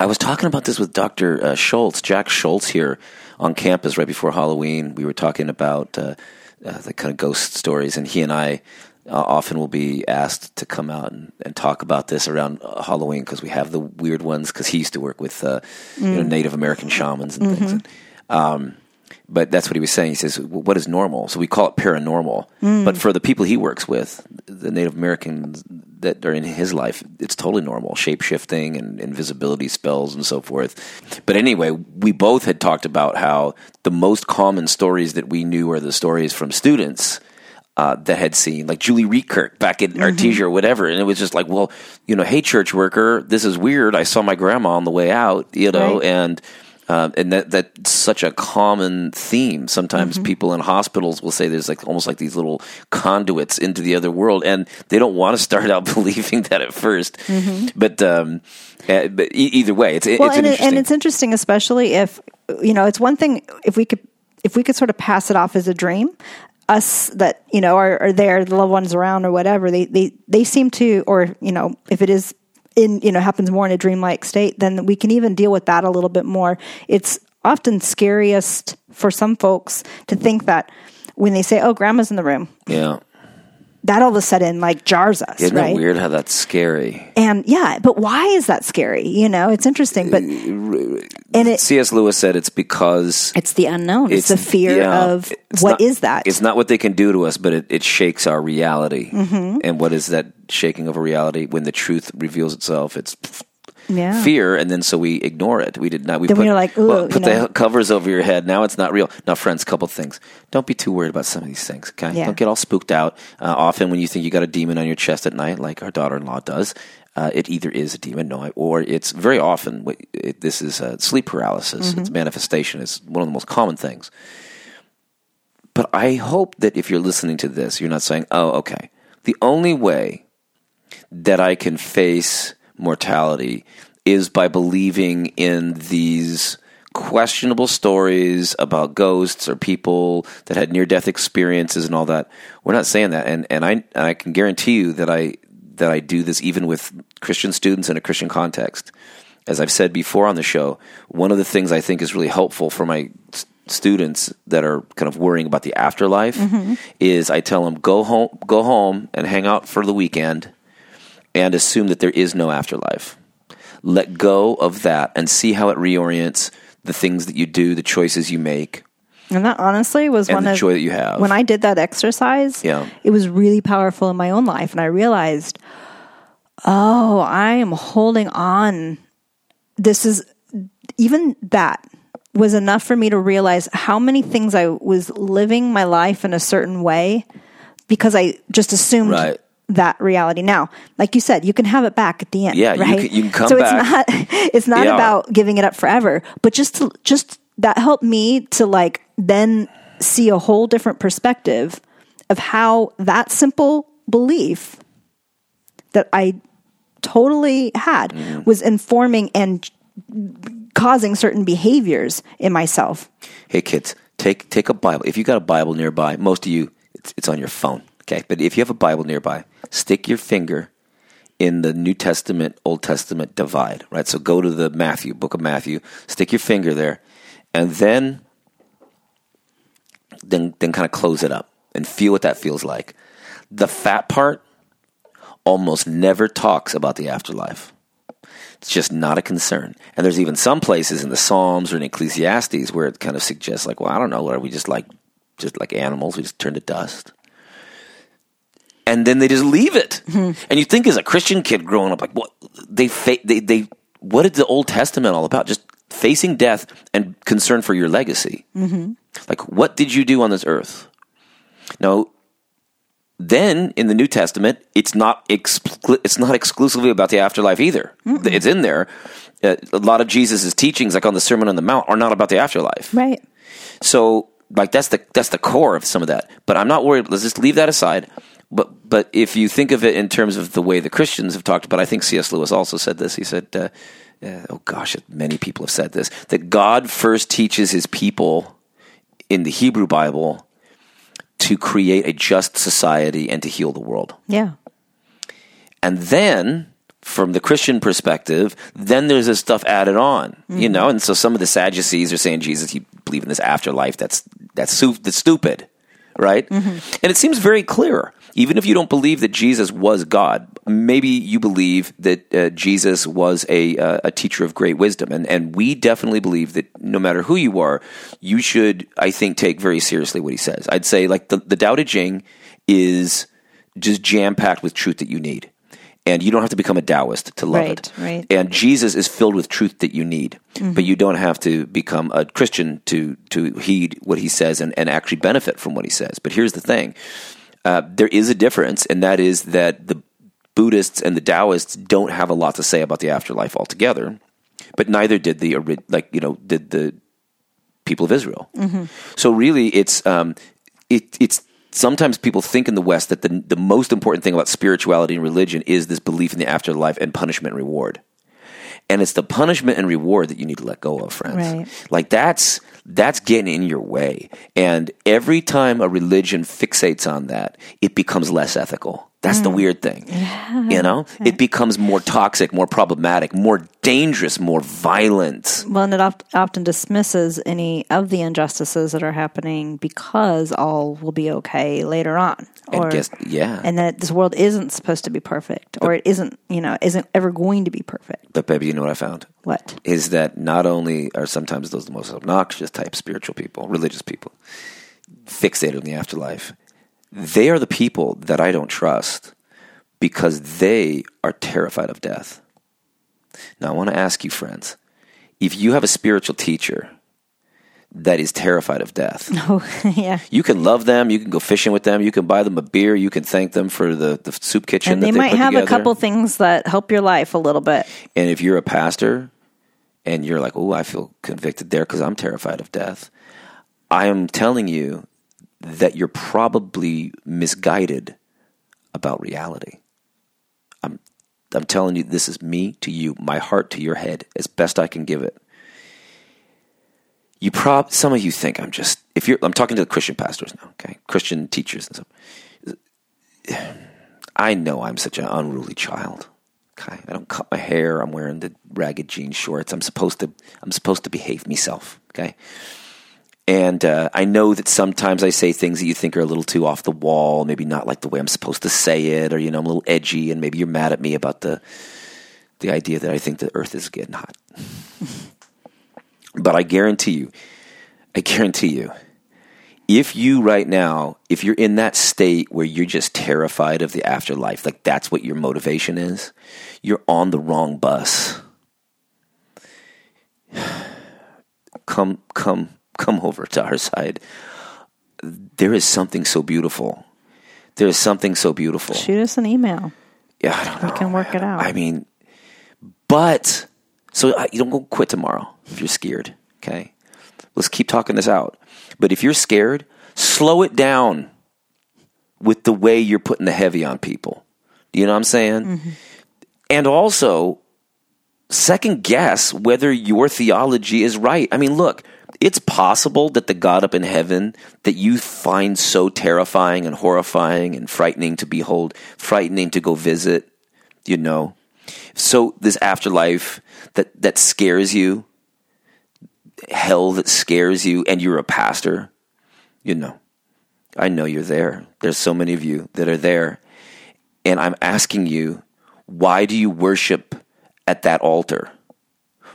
I was talking about this with Dr. Uh, Schultz, Jack Schultz here on campus right before Halloween. We were talking about uh, uh, the kind of ghost stories, and he and I uh, often will be asked to come out and, and talk about this around uh, Halloween because we have the weird ones because he used to work with uh, you know, Native American shamans and things. And, um, but that's what he was saying. He says, "W- "What is normal?" So we call it paranormal. But for the people he works with, the Native Americans that are in his life, it's totally normal. Shape shifting and invisibility spells and so forth. But anyway, we both had talked about how the most common stories that we knew are the stories from students. Uh, that had seen like Julie Reekirk back in Artesia or whatever, and it was just like, well, you know, hey, church worker, this is weird. I saw my grandma on the way out, you know, Right. and um, and that that's such a common theme. Sometimes people in hospitals will say there's like almost like these little conduits into the other world, and they don't want to start out believing that at 1st But um, uh, but e- either way, it's well it's and, an it, interesting. and it's interesting especially if you know it's one thing if we could if we could sort of pass it off as a dream us that you know are, are there the loved ones around or whatever they, they they seem to or you know if it is in you know happens more in a dreamlike state then we can even deal with that a little bit more it's often scariest for some folks to think that when they say oh grandma's in the room yeah, that all of a sudden like jars us isn't right weird how that's scary? and yeah but why is that scary you know it's interesting but and it C.S. Lewis said it's because it's the unknown it's, the fear yeah, of what not- is that It's not what they can do to us, but it, it shakes our reality. Mm-hmm. And what is that shaking of a reality? When the truth reveals itself, it's yeah fear, and then so we ignore it. We did not. We Then put, we're like, well, put know. the covers over your head. Now it's not real. Now, friends, couple things. Don't be too worried about some of these things. Okay, Yeah. don't get all spooked out. Uh, often, when you think you got a demon on your chest at night, like our daughter-in-law does, uh, it either is a demon, no, or it's very often it, this is uh, sleep paralysis. Mm-hmm. Its manifestation is one of the most common things. But I hope that if you're listening to this, you're not saying, "Oh, okay." The only way that I can face mortality is by believing in these questionable stories about ghosts or people that had near death experiences and all that. We're not saying that, and and I and I can guarantee you that I that I do this even with Christian students in a Christian context. As I've said before on the show, one of the things I think is really helpful for my students that are kind of worrying about the afterlife mm-hmm. is I tell them go home, go home and hang out for the weekend and assume that there is no afterlife. Let go of that and see how it reorients the things that you do, the choices you make, and that honestly was one the of joy that you have. when I did that exercise, Yeah. it was really powerful in my own life. And I realized, oh, I am holding on. This is even that was enough for me to realize how many things I was living my life in a certain way because I just assumed Right. That reality. Now, like you said, you can have it back at the end. Yeah, you right? can- you can come so back. it's not it's not Yeah. about giving it up forever, but just to, just that helped me to like then see a whole different perspective of how that simple belief that I totally had Mm-hmm. was informing and causing certain behaviors in myself. hey kids, take take a Bible. If you got a Bible nearby, most of you it's, it's on your phone. Okay, but if you have a Bible nearby, stick your finger in the New Testament Old Testament divide. Right. So go to the Matthew book of Matthew, stick your finger there, and then then then kind of close it up and feel what that feels like. The fat part almost never talks about the afterlife. It's just not a concern. And there's even some places in the Psalms or in Ecclesiastes where it kind of suggests, like, well, I don't know, are we just like just like animals? We just turn to dust. And then they just leave it. And you think as a Christian kid growing up, like what they fa- they they what is the Old Testament all about? Just facing death and concern for your legacy. Mm-hmm. Like what did you do on this earth? Now, then in the New Testament, it's not exclu- it's not exclusively about the afterlife either. It's in there. Uh, a lot of Jesus' teachings, like on the Sermon on the Mount, are not about the afterlife. Right. So like that's the that's the core of some of that. But I'm not worried. Let's just leave that aside. But but if you think of it in terms of the way the Christians have talked about, I think C.S. Lewis also said this. He said, uh, uh, "Oh gosh, many people have said this that God first teaches His people in the Hebrew Bible to create a just society and to heal the world." Yeah. And then, from the Christian perspective, then there's this stuff added on, you know. And so some of the Sadducees are saying, "Jesus, you believe in this afterlife? That's that's, that's stupid, right?" And it seems very clear. Even if you don't believe that Jesus was God, maybe you believe that uh, Jesus was a uh, a teacher of great wisdom, and and we definitely believe that no matter who you are, you should, I think, take very seriously what he says. I'd say like the the Tao Te Ching is just jam packed with truth that you need. And you don't have to become a Taoist to love Right, it. right. And Jesus is filled with truth that you need. But you don't have to become a Christian to to heed what he says and, and actually benefit from what he says. But here's the thing. Uh, there is a difference, and that is that the Buddhists and the Taoists don't have a lot to say about the afterlife altogether, but neither did the like you know did the people of Israel. So really, it's um, it, it's sometimes people think in the West that the the most important thing about spirituality and religion is this belief in the afterlife and punishment and reward. And it's the punishment and reward that you need to let go of, friends. Right. Like that's that's getting in your way. And every time a religion fixates on that, it becomes less ethical. That's the mm. weird thing. You know? It becomes more toxic, more problematic, more dangerous, more violent. Well, and it oft, often dismisses any of the injustices that are happening because all will be okay later on. And guess- yeah. And that this world isn't supposed to be perfect, or it isn't, you know, isn't ever going to be perfect. But baby, you know what I found? What? is that not only are sometimes those the most obnoxious type spiritual people, religious people, fixated on the afterlife, they are the people that I don't trust because they are terrified of death. Now, I want to ask you, friends, if you have a spiritual teacher that is terrified of death, Oh, yeah. you can love them, you can go fishing with them, you can buy them a beer, you can thank them for the, the soup kitchen And that they they might have together. a couple things that help your life a little bit. And if you're a pastor and you're like, oh, I feel convicted there because I'm terrified of death, I am telling you that you're probably misguided about reality. I'm, I'm telling you, this is me to you, my heart to your head, as best I can give it. You prob some of you think I'm just if you're I'm talking to the Christian pastors now, okay, Christian teachers and stuff. I know I'm such an unruly child. Okay, I don't cut my hair. I'm wearing the ragged jean shorts. I'm supposed to. I'm supposed to behave myself. Okay, and uh, I know that sometimes I say things that you think are a little too off the wall. Maybe not like the way I'm supposed to say it, or you know, I'm a little edgy, and maybe you're mad at me about the the idea that I think the Earth is getting hot. but I guarantee you, I guarantee you, if you right now, if you're in that state where you're just terrified of the afterlife, like that's what your motivation is, you're on the wrong bus. Come, come, come over to our side. There is something so beautiful. There is something so beautiful. Shoot us an email. Yeah, I don't know. We can work it out. I mean, but so uh, you don't go quit tomorrow if you're scared. Okay, let's keep talking this out. But if you're scared, slow it down with the way you're putting the heavy on people. You know what I'm saying? Mm-hmm. And also, second guess whether your theology is right. I mean, look, it's possible that the God up in heaven that you find so terrifying and horrifying and frightening to behold, frightening to go visit, you know. So this afterlife that that scares you, hell that scares you and you're a pastor, you know. I know you're there. There's so many of you that are there. And I'm asking you, why do you worship at that altar?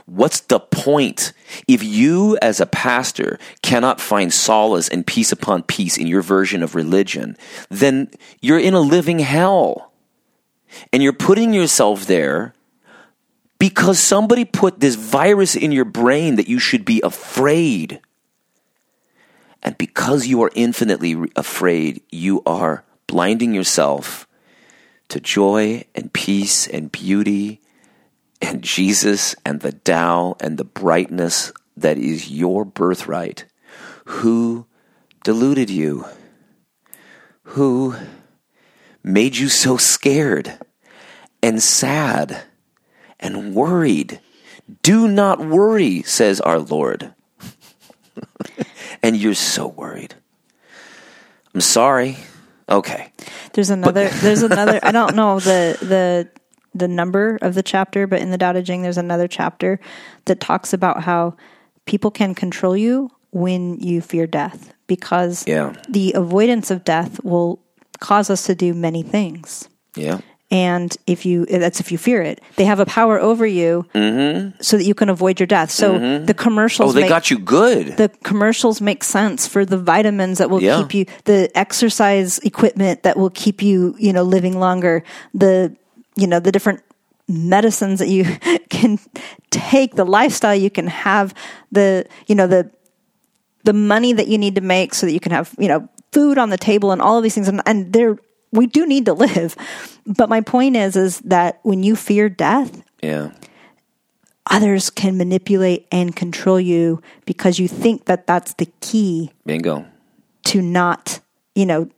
What's the point? If you, as a pastor, cannot find solace and peace upon peace in your version of religion, then you're in a living hell. And you're putting yourself there because somebody put this virus in your brain that you should be afraid. And because you are infinitely afraid, you are blinding yourself to joy and peace and beauty and Jesus and the Tao and the brightness that is your birthright. Who deluded you? Who made you so scared and sad and worried? Do not worry, says our Lord. and you're so worried. I'm sorry. Okay. There's another. there's another. I don't know the the the number of the chapter, but in the Tao Te Ching, there's another chapter that talks about how people can control you when you fear death, because Yeah. the avoidance of death will cause us to do many things. Yeah. And if you, that's if you fear it, they have a power over you mm-hmm. so that you can avoid your death. So mm-hmm. the commercials. Oh, they make- got you good. the commercials make sense for the vitamins that will Yeah. keep you the exercise equipment that will keep you you know living longer the you know the different medicines that you can take the lifestyle you can have the you know the the money that you need to make so that you can have you know food on the table and all of these things and, and there we do need to live but my point is is that when you fear death yeah. others can manipulate and control you because you think that that's the key Bingo. to not, you know,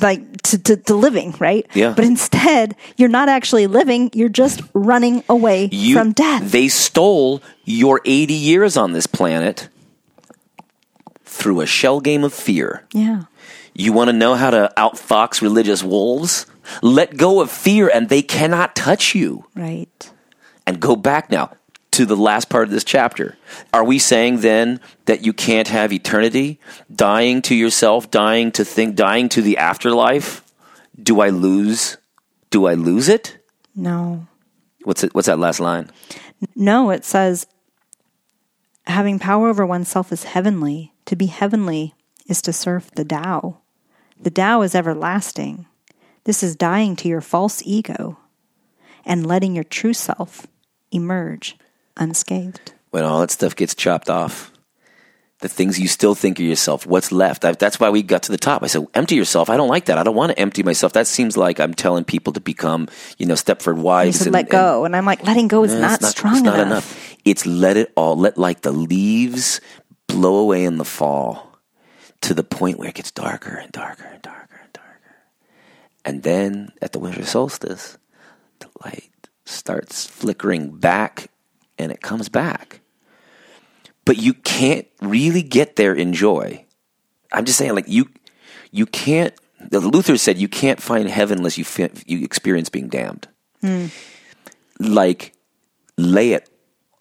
like to, to, to living, right? Yeah. But instead, you're not actually living, you're just running away You, from death. They stole your 80 years on this planet through a shell game of fear. yeah. You want to know how to outfox religious wolves? Let go of fear and they cannot touch you. Right. And go back now to the last part of this chapter. Are we saying then that you can't have eternity? Dying to yourself, dying to think, dying to the afterlife? Do I lose? Do I lose it? No. What's it, what's that last line? No, it says having power over oneself is heavenly. To be heavenly is to serve the Tao. The Tao is everlasting. This is dying to your false ego and letting your true self emerge unscathed. when all that stuff gets chopped off, the things you still think of yourself, what's left? I, that's why we got to the top. I said, empty yourself. I don't like that. I don't want to empty myself. That seems like I'm telling people to become, you know, Stepford wives. and, let go. And, I'm like, letting go is and not, it's strong it's not enough. enough. It's let it all, let like the leaves blow away in the fall to the point where it gets darker and darker and darker and darker. And then at the winter solstice, the light starts flickering back and it comes back. But you can't really get there in joy. I'm just saying, like you, you can't. the Luther said you can't find heaven unless you fi- you experience being damned. Hmm. Like, lay it,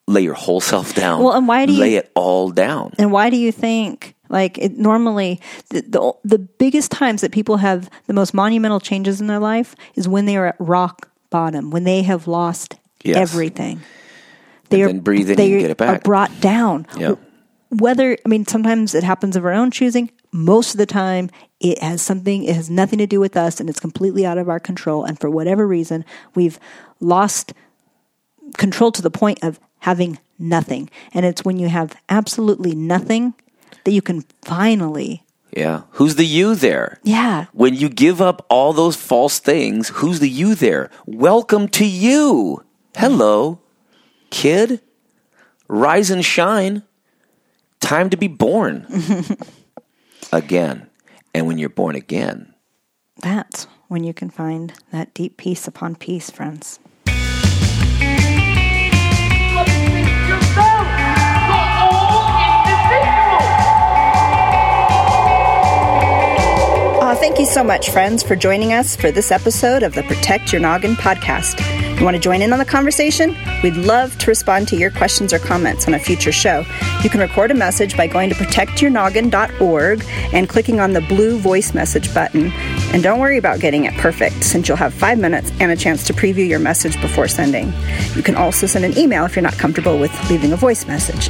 lay your whole self down. Well, and why do you- lay it all down? And why do you think, like, it, normally the, the the biggest times that people have the most monumental changes in their life is when they are at rock bottom, when they have lost Yes. everything. They And then breathe in and they get it back. Are brought down. Yeah. Whether I mean, sometimes it happens of our own choosing. Most of the time, it has something. It has nothing to do with us, and it's completely out of our control. And for whatever reason, we've lost control to the point of having nothing. And it's when you have absolutely nothing that you can finally, Yeah. Who's the you there? yeah, When you give up all those false things, who's the you there? Welcome to you. Hello, kid. Rise and shine. Time to be born again. And when you're born again, that's when you can find that deep peace upon peace, friends. Uh, thank you so much, friends, for joining us for this episode of the Protect Your Noggin podcast. You want to join in on the conversation? We'd love to respond to your questions or comments on a future show. You can record a message by going to protectyournoggin.org and clicking on the blue voice message button. And don't worry about getting it perfect, since you'll have five minutes and a chance to preview your message before sending. You can also send an email if you're not comfortable with leaving a voice message.